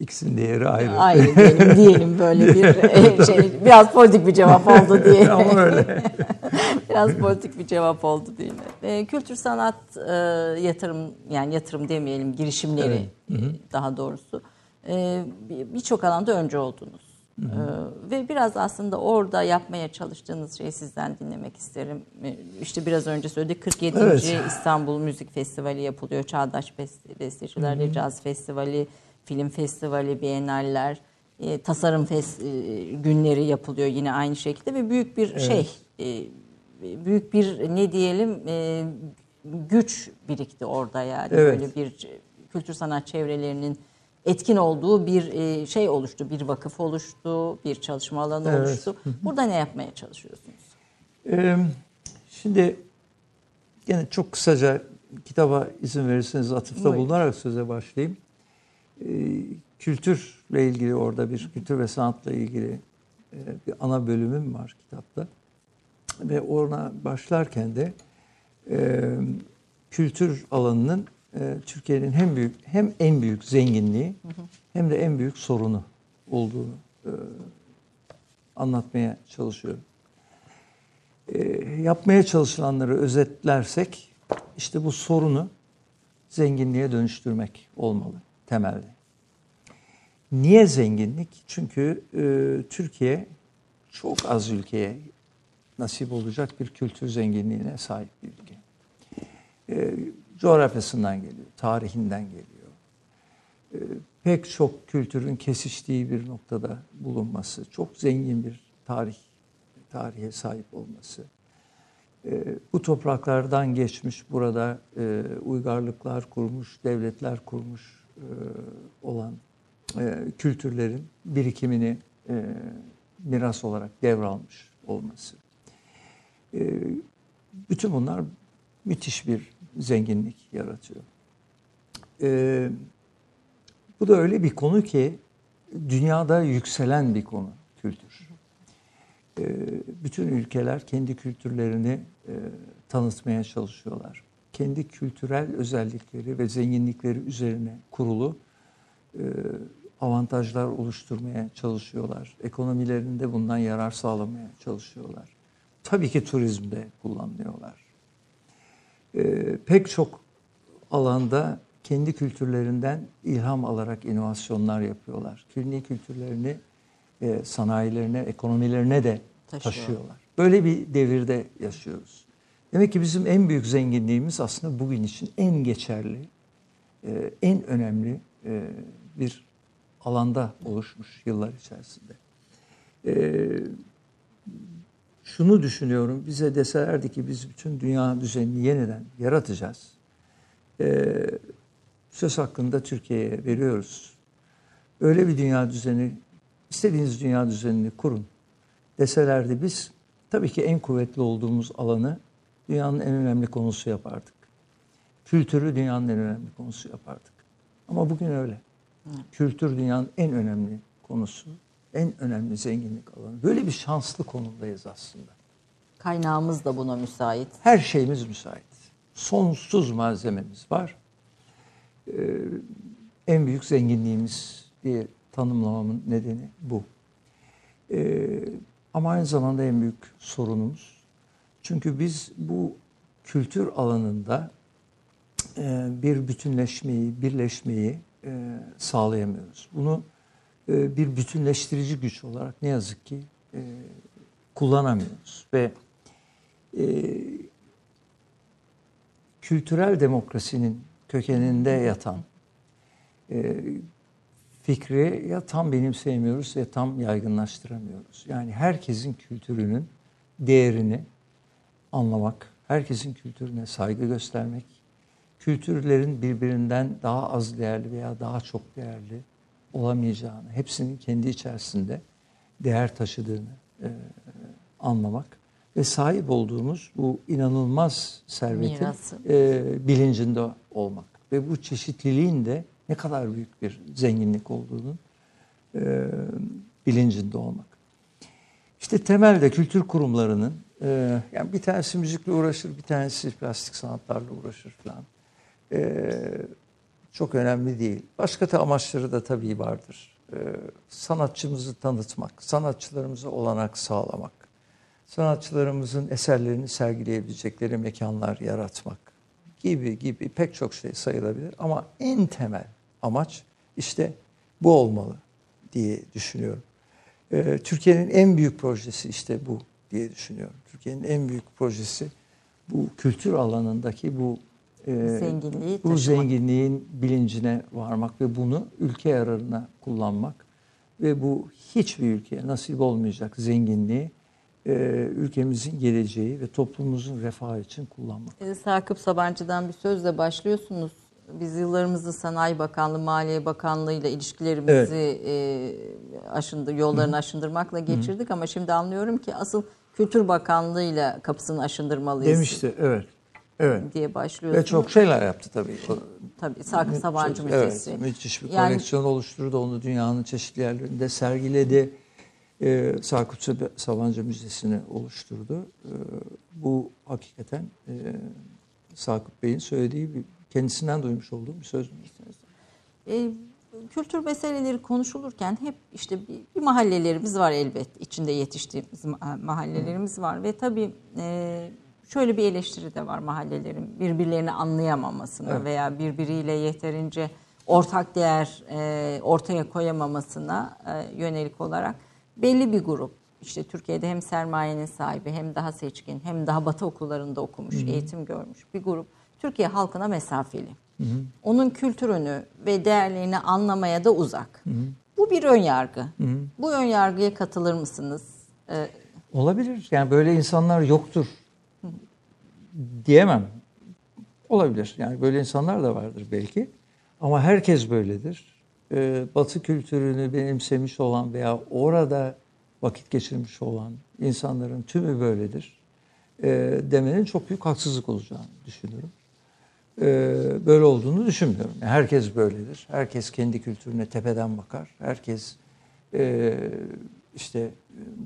İkisinin değeri ayrı. Ayrı diyelim, diyelim böyle bir e, şey. Biraz politik bir cevap oldu diye. ama öyle. Biraz politik bir cevap oldu değil mi? E, kültür sanat e, yatırım yani yatırım demeyelim girişimleri e, daha doğrusu e, bir- birçok alanda önce oldunuz. E, ve biraz aslında orada yapmaya çalıştığınız şeyi sizden dinlemek isterim. E, işte biraz önce söyledik 47. Evet. İstanbul Müzik Festivali yapılıyor. Çağdaş Best- Bestecilerle Caz Festivali, Film Festivali, Biennaller, e, tasarım fes- e, günleri yapılıyor yine aynı şekilde ve büyük bir şey e, büyük bir ne diyelim e, güç birikti orada yani Evet. böyle bir kültür sanat çevrelerinin etkin olduğu bir e, şey oluştu, bir vakıf oluştu, bir çalışma alanı Evet. oluştu. Burada ne yapmaya çalışıyorsunuz? Ee, şimdi yine çok kısaca kitaba izin verirseniz atıfta Buyurun. bulunarak söze başlayayım. Ee, kültürle ilgili orada bir kültür ve sanatla ilgili e, bir ana bölümüm var kitapta. Ve ona başlarken de e, kültür alanının Türkiye'nin hem büyük hem en büyük zenginliği hem de en büyük sorunu olduğunu e, anlatmaya çalışıyorum. E, yapmaya çalışılanları özetlersek işte bu sorunu zenginliğe dönüştürmek olmalı temelde. Niye zenginlik? Çünkü e, Türkiye çok az ülkeye nasip olacak bir kültür zenginliğine sahip bir ülke. E, coğrafyasından geliyor, tarihinden geliyor. E, pek çok kültürün kesiştiği bir noktada bulunması, çok zengin bir tarih tarihe sahip olması. E, bu topraklardan geçmiş burada e, uygarlıklar kurmuş, devletler kurmuş e, olan e, kültürlerin birikimini e, miras olarak devralmış olması. E, bütün bunlar müthiş bir zenginlik yaratıyor. E, bu da öyle bir konu ki dünyada yükselen bir konu kültür. E, bütün ülkeler kendi kültürlerini e, tanıtmaya çalışıyorlar. Kendi kültürel özellikleri ve zenginlikleri üzerine kurulu e, avantajlar oluşturmaya çalışıyorlar. Ekonomilerinde bundan yarar sağlamaya çalışıyorlar. Tabii ki turizmde kullanıyorlar. E, pek çok alanda kendi kültürlerinden ilham alarak inovasyonlar yapıyorlar. Kendi kültürlerini e, sanayilerine, ekonomilerine de Taşıyor. taşıyorlar. Böyle bir devirde yaşıyoruz. Demek ki bizim en büyük zenginliğimiz aslında bugün için en geçerli, e, en önemli e, bir alanda oluşmuş yıllar içerisinde. E, şunu düşünüyorum, bize deselerdi ki biz bütün dünya düzenini yeniden yaratacağız. E, söz hakkında Türkiye'ye veriyoruz. Öyle bir dünya düzeni, istediğiniz dünya düzenini kurun deselerdi biz tabii ki en kuvvetli olduğumuz alanı dünyanın en önemli konusu yapardık. Kültürü dünyanın en önemli konusu yapardık. Ama bugün öyle. Kültür dünyanın en önemli konusu, en önemli zenginlik alanı. Böyle bir şanslı konumdayız aslında. Kaynağımız da buna müsait. Her şeyimiz müsait. Sonsuz malzememiz var. Ee, en büyük zenginliğimiz diye tanımlamamın nedeni bu. Ee, ama aynı zamanda en büyük sorunumuz. Çünkü biz bu kültür alanında e, bir bütünleşmeyi, birleşmeyi e, sağlayamıyoruz. Bunu e, bir bütünleştirici güç olarak ne yazık ki e, kullanamıyoruz. Ve e, kültürel demokrasinin kökeninde yatan fikri ya tam benimseyemiyoruz ya tam yaygınlaştıramıyoruz. Yani herkesin kültürünün değerini anlamak, herkesin kültürüne saygı göstermek, kültürlerin birbirinden daha az değerli veya daha çok değerli olamayacağını, hepsinin kendi içerisinde değer taşıdığını e, anlamak ve sahip olduğumuz bu inanılmaz servetin e, bilincinde olmak ve bu çeşitliliğin de ne kadar büyük bir zenginlik olduğunun e, bilincinde olmak. İşte temelde kültür kurumlarının e, yani bir tanesi müzikle uğraşır, bir tanesi plastik sanatlarla uğraşır falan. E, çok önemli değil. Başka da amaçları da tabii vardır. E, sanatçımızı tanıtmak, sanatçılarımıza olanak sağlamak, sanatçılarımızın eserlerini sergileyebilecekleri mekanlar yaratmak gibi gibi pek çok şey sayılabilir. Ama en temel amaç işte bu olmalı diye düşünüyorum. Ee, Türkiye'nin en büyük projesi işte bu diye düşünüyorum. Türkiye'nin en büyük projesi bu kültür alanındaki bu Zenginliği bu taşımak. zenginliğin bilincine varmak ve bunu ülke yararına kullanmak ve bu hiçbir ülkeye nasip olmayacak zenginliği e, ülkemizin geleceği ve toplumumuzun refahı için kullanmak. E, Sakıp Sabancı'dan bir sözle başlıyorsunuz. Biz yıllarımızı Sanayi Bakanlığı, Maliye Bakanlığı ile ilişkilerimizi evet. e, aşındı, yollarını Hı. aşındırmakla geçirdik Hı. ama şimdi anlıyorum ki asıl Kültür Bakanlığı ile kapısını aşındırmalıyız. Demişti, evet. Evet. diye başlıyorsunuz. Ve çok şeyler yaptı tabii. Tabii Sakıp Sabancı Müzesi. Evet, müthiş bir yani, koleksiyon oluşturdu. Onu dünyanın çeşitli yerlerinde sergiledi e, Sakıp Sabancı Müzesi'ni oluşturdu. E, bu hakikaten e, Sakıp Bey'in söylediği bir, kendisinden duymuş olduğum bir söz mü? E, kültür meseleleri konuşulurken hep işte bir, bir mahallelerimiz var elbet. içinde yetiştiğimiz mahallelerimiz var ve tabii e, şöyle bir eleştiri de var mahallelerin birbirlerini anlayamamasına evet. veya birbiriyle yeterince ortak değer e, ortaya koyamamasına e, yönelik olarak belli bir grup işte Türkiye'de hem sermayenin sahibi hem daha seçkin hem daha batı okullarında okumuş, Hı-hı. eğitim görmüş bir grup Türkiye halkına mesafeli. Hı-hı. Onun kültürünü ve değerlerini anlamaya da uzak. Hı-hı. Bu bir ön yargı. Hı-hı. Bu ön yargıya katılır mısınız? Ee, Olabilir. Yani böyle insanlar yoktur. Diyemem. Olabilir. Yani böyle insanlar da vardır belki. Ama herkes böyledir. E, batı kültürünü benimsemiş olan veya orada vakit geçirmiş olan insanların tümü böyledir e, demenin çok büyük haksızlık olacağını düşünüyorum. E, böyle olduğunu düşünmüyorum. herkes böyledir. Herkes kendi kültürüne tepeden bakar. Herkes işte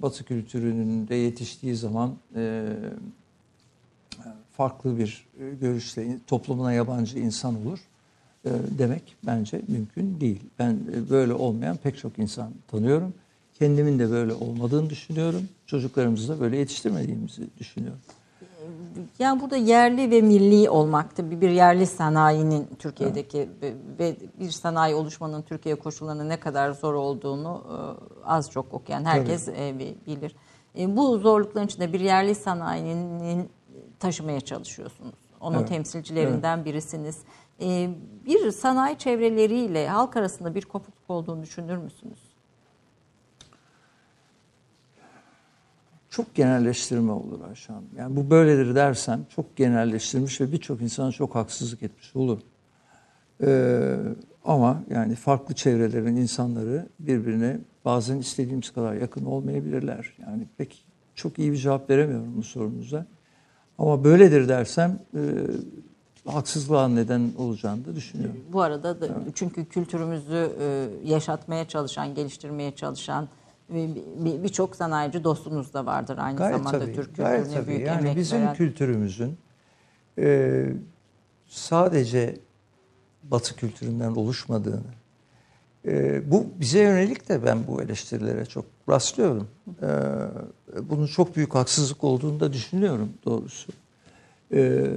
Batı kültürünün de yetiştiği zaman farklı bir görüşle toplumuna yabancı insan olur. E, demek bence mümkün değil. Ben e, böyle olmayan pek çok insan tanıyorum. Kendimin de böyle olmadığını düşünüyorum. Çocuklarımızı da böyle yetiştirmediğimizi düşünüyorum. Yani burada yerli ve milli olmak tabii bir yerli sanayinin Türkiye'deki evet. ve bir sanayi oluşmanın Türkiye koşullarında ne kadar zor olduğunu e, az çok okuyan herkes Tabii. bilir. Bu zorlukların içinde bir yerli sanayinin taşımaya çalışıyorsunuz. Onun evet. temsilcilerinden evet. birisiniz. Ee, bir sanayi çevreleriyle halk arasında bir kopukluk olduğunu düşünür müsünüz? Çok genelleştirme olur Ayşe Hanım. Yani bu böyledir dersem çok genelleştirmiş ve birçok insana çok haksızlık etmiş olur. Ee, ama yani farklı çevrelerin insanları birbirine bazen istediğimiz kadar yakın olmayabilirler. Yani pek çok iyi bir cevap veremiyorum bu sorunuza. Ama böyledir dersem e, haksızlığa neden olacağını da düşünüyorum. Bu arada da çünkü kültürümüzü e, yaşatmaya çalışan, geliştirmeye çalışan birçok sanayici dostumuz da vardır aynı gayet zamanda tabii, Türk kültürüne tabii. büyük yani emek bizim veren. kültürümüzün e, sadece Batı kültüründen oluşmadığını e, bu bize yönelik de ben bu eleştirilere çok rastlıyorum. E, bunun çok büyük haksızlık olduğunu da düşünüyorum doğrusu. E,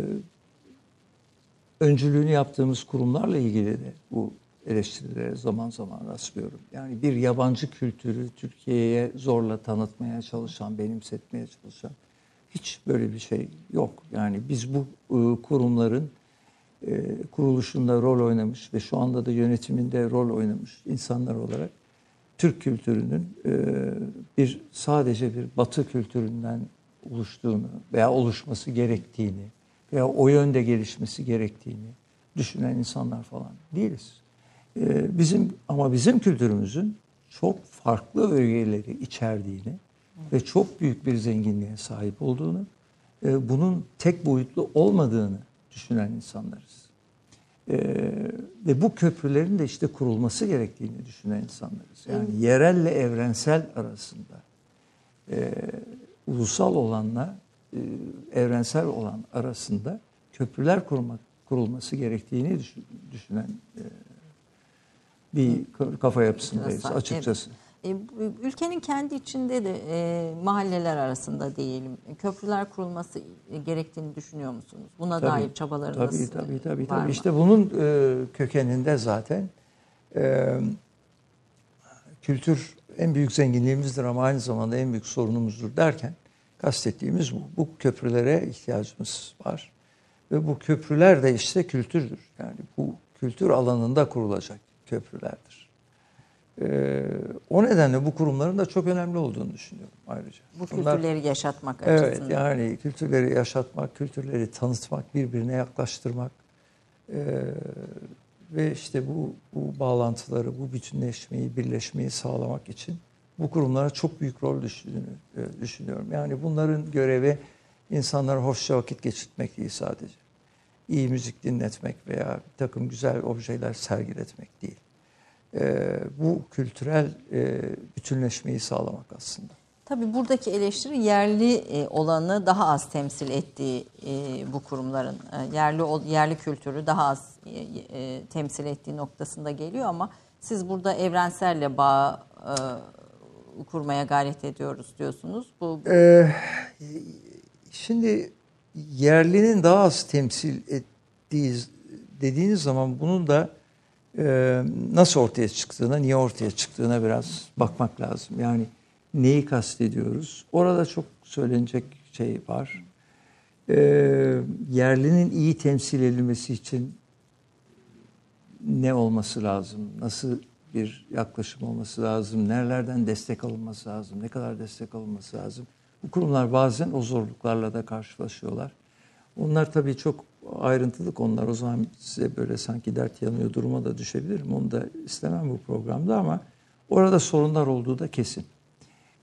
öncülüğünü yaptığımız kurumlarla ilgili de bu eleştirilere zaman zaman rastlıyorum. Yani bir yabancı kültürü Türkiye'ye zorla tanıtmaya çalışan, benimsetmeye çalışan hiç böyle bir şey yok. Yani biz bu e, kurumların e, kuruluşunda rol oynamış ve şu anda da yönetiminde rol oynamış insanlar olarak Türk kültürünün e, bir sadece bir Batı kültüründen oluştuğunu veya oluşması gerektiğini veya o yönde gelişmesi gerektiğini düşünen insanlar falan değiliz. Ee, bizim ama bizim kültürümüzün çok farklı öğeleri içerdiğini ve çok büyük bir zenginliğe sahip olduğunu, e, bunun tek boyutlu olmadığını düşünen insanlarız. E, ve bu köprülerin de işte kurulması gerektiğini düşünen insanlarız. Yani yerelle evrensel arasında, e, ulusal olanla evrensel olan arasında köprüler kurmak kurulması gerektiğini düşünen bir kafa yapısındayız açıkçası. Evet. Ülkenin kendi içinde de e, mahalleler arasında diyelim köprüler kurulması gerektiğini düşünüyor musunuz? Buna tabii, dair çabalarınız tabii, tabii, tabii, var tabii. mı? İşte bunun e, kökeninde zaten e, kültür en büyük zenginliğimizdir ama aynı zamanda en büyük sorunumuzdur derken kastettiğimiz bu. Bu köprülere ihtiyacımız var. Ve bu köprüler de işte kültürdür. Yani bu kültür alanında kurulacak köprülerdir. Ee, o nedenle bu kurumların da çok önemli olduğunu düşünüyorum ayrıca. Bu kültürleri Bunlar, yaşatmak açısından. Evet yani kültürleri yaşatmak, kültürleri tanıtmak, birbirine yaklaştırmak ee, ve işte bu, bu bağlantıları, bu bütünleşmeyi, birleşmeyi sağlamak için bu kurumlara çok büyük rol düştüğünü e, düşünüyorum. Yani bunların görevi insanlara hoşça vakit geçirtmek değil sadece. İyi müzik dinletmek veya bir takım güzel objeler sergiletmek değil. E, bu kültürel e, bütünleşmeyi sağlamak aslında. Tabii buradaki eleştiri yerli e, olanı daha az temsil ettiği e, bu kurumların e, yerli yerli kültürü daha az temsil ettiği noktasında geliyor ama siz burada evrenselle bağ kurmaya gayret ediyoruz diyorsunuz. Bu. Ee, şimdi yerlinin daha az temsil ettiği dediğiniz zaman bunun da nasıl ortaya çıktığına, niye ortaya çıktığına biraz bakmak lazım. Yani neyi kastediyoruz? Orada çok söylenecek şey var. E, yerlinin iyi temsil edilmesi için ne olması lazım? Nasıl bir yaklaşım olması lazım? Nerelerden destek alınması lazım? Ne kadar destek alınması lazım? Bu kurumlar bazen o zorluklarla da karşılaşıyorlar. Onlar tabii çok ayrıntılı konular. O zaman size böyle sanki dert yanıyor duruma da düşebilirim. Onu da istemem bu programda ama orada sorunlar olduğu da kesin.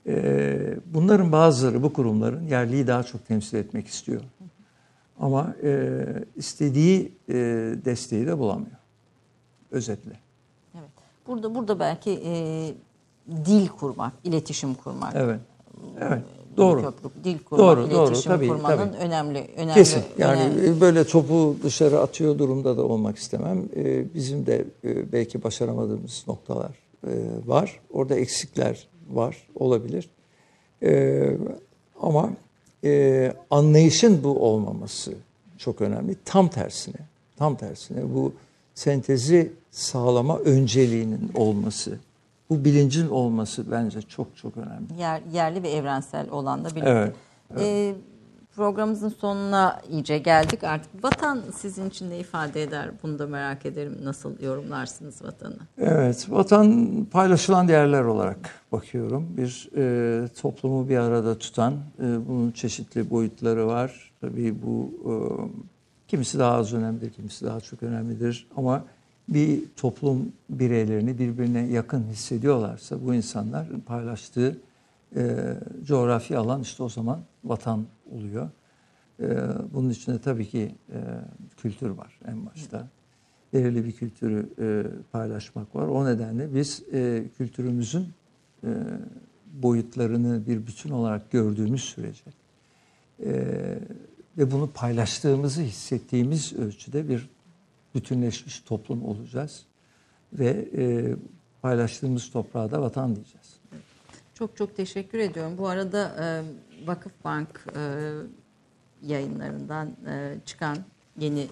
Ee, bunların bazıları, bu kurumların yerliyi daha çok temsil etmek istiyor. Ama e, istediği e, desteği de bulamıyor. Özetle. Evet. Burada burada belki e, dil kurmak, iletişim kurmak. Evet. Evet. Doğru. Köprü, dil kurmak, doğru, iletişim doğru, tabii, kurmanın tabii. önemli, önemli. Kesin. Yani önemli. böyle topu dışarı atıyor durumda da olmak istemem. Ee, bizim de e, belki başaramadığımız noktalar e, var. Orada eksikler var, olabilir. Ee, ama e, anlayışın bu olmaması çok önemli. Tam tersine, tam tersine bu sentezi sağlama önceliğinin olması, bu bilincin olması bence çok çok önemli. Yer, yerli ve evrensel olan da bilinç. Evet. evet. Ee, programımızın sonuna iyice geldik. Artık vatan sizin için ne ifade eder? Bunu da merak ederim. Nasıl yorumlarsınız vatanı? Evet, vatan paylaşılan değerler olarak bakıyorum. Bir e, toplumu bir arada tutan, e, bunun çeşitli boyutları var. Tabii bu e, kimisi daha az önemlidir, kimisi daha çok önemlidir. Ama bir toplum bireylerini birbirine yakın hissediyorlarsa bu insanlar paylaştığı e, coğrafi alan işte o zaman vatan oluyor. E, bunun içinde tabii ki e, kültür var en başta. Değerli bir kültürü e, paylaşmak var. O nedenle biz e, kültürümüzün e, boyutlarını bir bütün olarak gördüğümüz sürece e, ve bunu paylaştığımızı hissettiğimiz ölçüde bir bütünleşmiş toplum olacağız ve e, paylaştığımız toprağa da vatan diyeceğiz. Çok çok teşekkür ediyorum. Bu arada e, Vakıfbank e, yayınlarından e, çıkan yeni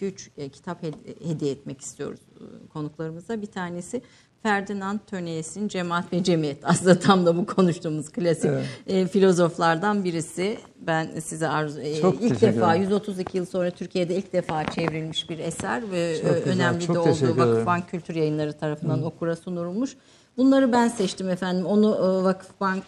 2-3 e, kitap hediye etmek istiyoruz konuklarımıza. Bir tanesi Ferdinand Tönnies'in Cemaat ve Cemiyet. Aslında tam da bu konuştuğumuz klasik evet. e, filozoflardan birisi. Ben size arzu e, ilk defa 132 yıl sonra Türkiye'de ilk defa çevrilmiş bir eser ve Çok önemli güzel. de olduğu Vakıfbank Kültür Yayınları tarafından Hı. okura sunulmuş. Bunları ben seçtim efendim. Onu e, Vakıfbank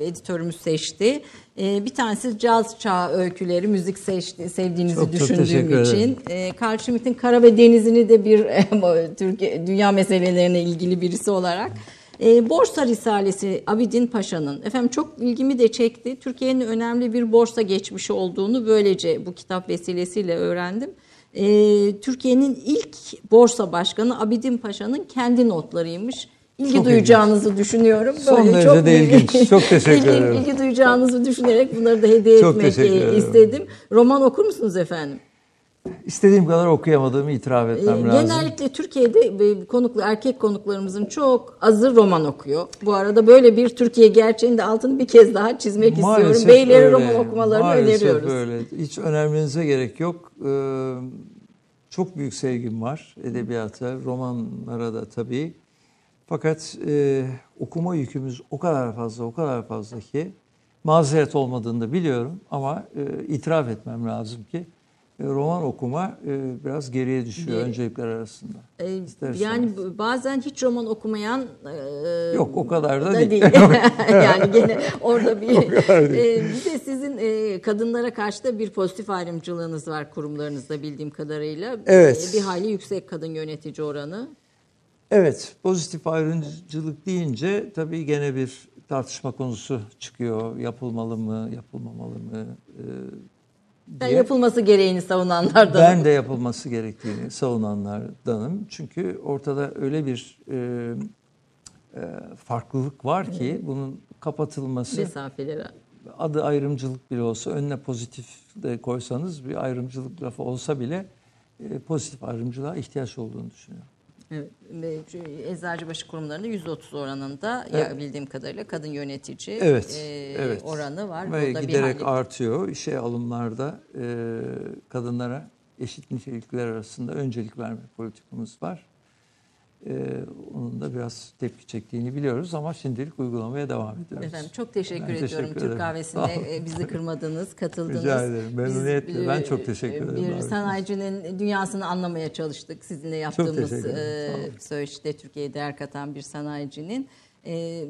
e, editörümüz seçti. E, bir tanesi caz çağı öyküleri, müzik seçti, sevdiğinizi çok, düşündüğüm çok için. Carl Schmitt'in Kara ve Denizini de bir Türkiye dünya meselelerine ilgili birisi olarak e, Borsa Risalesi Abidin Paşa'nın efendim çok ilgimi de çekti. Türkiye'nin önemli bir borsa geçmişi olduğunu böylece bu kitap vesilesiyle öğrendim. E, Türkiye'nin ilk borsa başkanı Abidin Paşa'nın kendi notlarıymış ilgi çok duyacağınızı ilginç. düşünüyorum. Böyle Son derece çok de ilginç. Çok teşekkür ederim. İlgi duyacağınızı düşünerek bunları da hediye çok etmek istedim. Roman okur musunuz efendim? İstediğim kadar okuyamadığımı itiraf etmem ee, lazım. Genellikle Türkiye'de konuklu erkek konuklarımızın çok azı roman okuyor. Bu arada böyle bir Türkiye gerçeğinin de altını bir kez daha çizmek Maalesef istiyorum. Beyleri öyle. roman okumalarını Maalesef öneriyoruz. öyle. Hiç önermenize gerek yok. Ee, çok büyük sevgim var edebiyata, romanlara da tabii. Fakat e, okuma yükümüz o kadar fazla, o kadar fazla ki mazeret olmadığını da biliyorum ama e, itiraf etmem lazım ki e, roman okuma e, biraz geriye düşüyor Geri. öncelikler arasında. E, yani bazen hiç roman okumayan e, yok o kadar da, da değil. değil. yani gene orada bir e, bir de sizin e, kadınlara karşı da bir pozitif ayrımcılığınız var kurumlarınızda bildiğim kadarıyla. Evet. E, bir hali yüksek kadın yönetici oranı. Evet, pozitif ayrımcılık deyince tabii gene bir tartışma konusu çıkıyor. Yapılmalı mı, yapılmamalı mı? E, ben yapılması gereğini savunanlardanım. Ben de yapılması gerektiğini savunanlardanım. Çünkü ortada öyle bir e, e, farklılık var ki bunun kapatılması... Mesafeleri. Adı ayrımcılık bile olsa önüne pozitif de koysanız bir ayrımcılık lafı olsa bile e, pozitif ayrımcılığa ihtiyaç olduğunu düşünüyorum. Evet, Eczacıbaşı kurumlarında %30 oranında evet. bildiğim kadarıyla kadın yönetici evet, e, evet. oranı var. Ve giderek bir artıyor. İşe alımlarda e, kadınlara eşit nitelikler arasında öncelik verme politikamız var. Ee, onun da biraz tepki çektiğini biliyoruz ama şimdilik uygulamaya devam ediyoruz. Efendim çok teşekkür ben ediyorum teşekkür Türk kahvesine e, bizi kırmadınız, katıldınız. Rica ederim. Memnuniyetle. Biz, ben çok teşekkür ederim. Bir sanayicinin dünyasını anlamaya çalıştık. Sizinle yaptığımız e, söyleşide Türkiye'ye değer katan bir sanayicinin. E,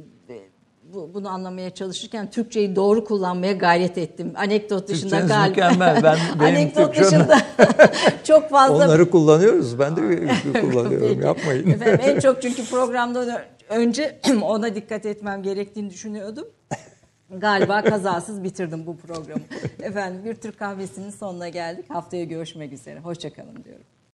bu, bunu anlamaya çalışırken Türkçeyi doğru kullanmaya gayret ettim. Anekdot dışında Türkçeniz galiba. mükemmel. Ben, benim Anekdot dışında çok fazla. Onları kullanıyoruz. Ben de kullanıyorum. Yapmayın. Efendim, en çok çünkü programdan önce ona dikkat etmem gerektiğini düşünüyordum. Galiba kazasız bitirdim bu programı. Efendim bir Türk kahvesinin sonuna geldik. Haftaya görüşmek üzere. Hoşçakalın diyorum.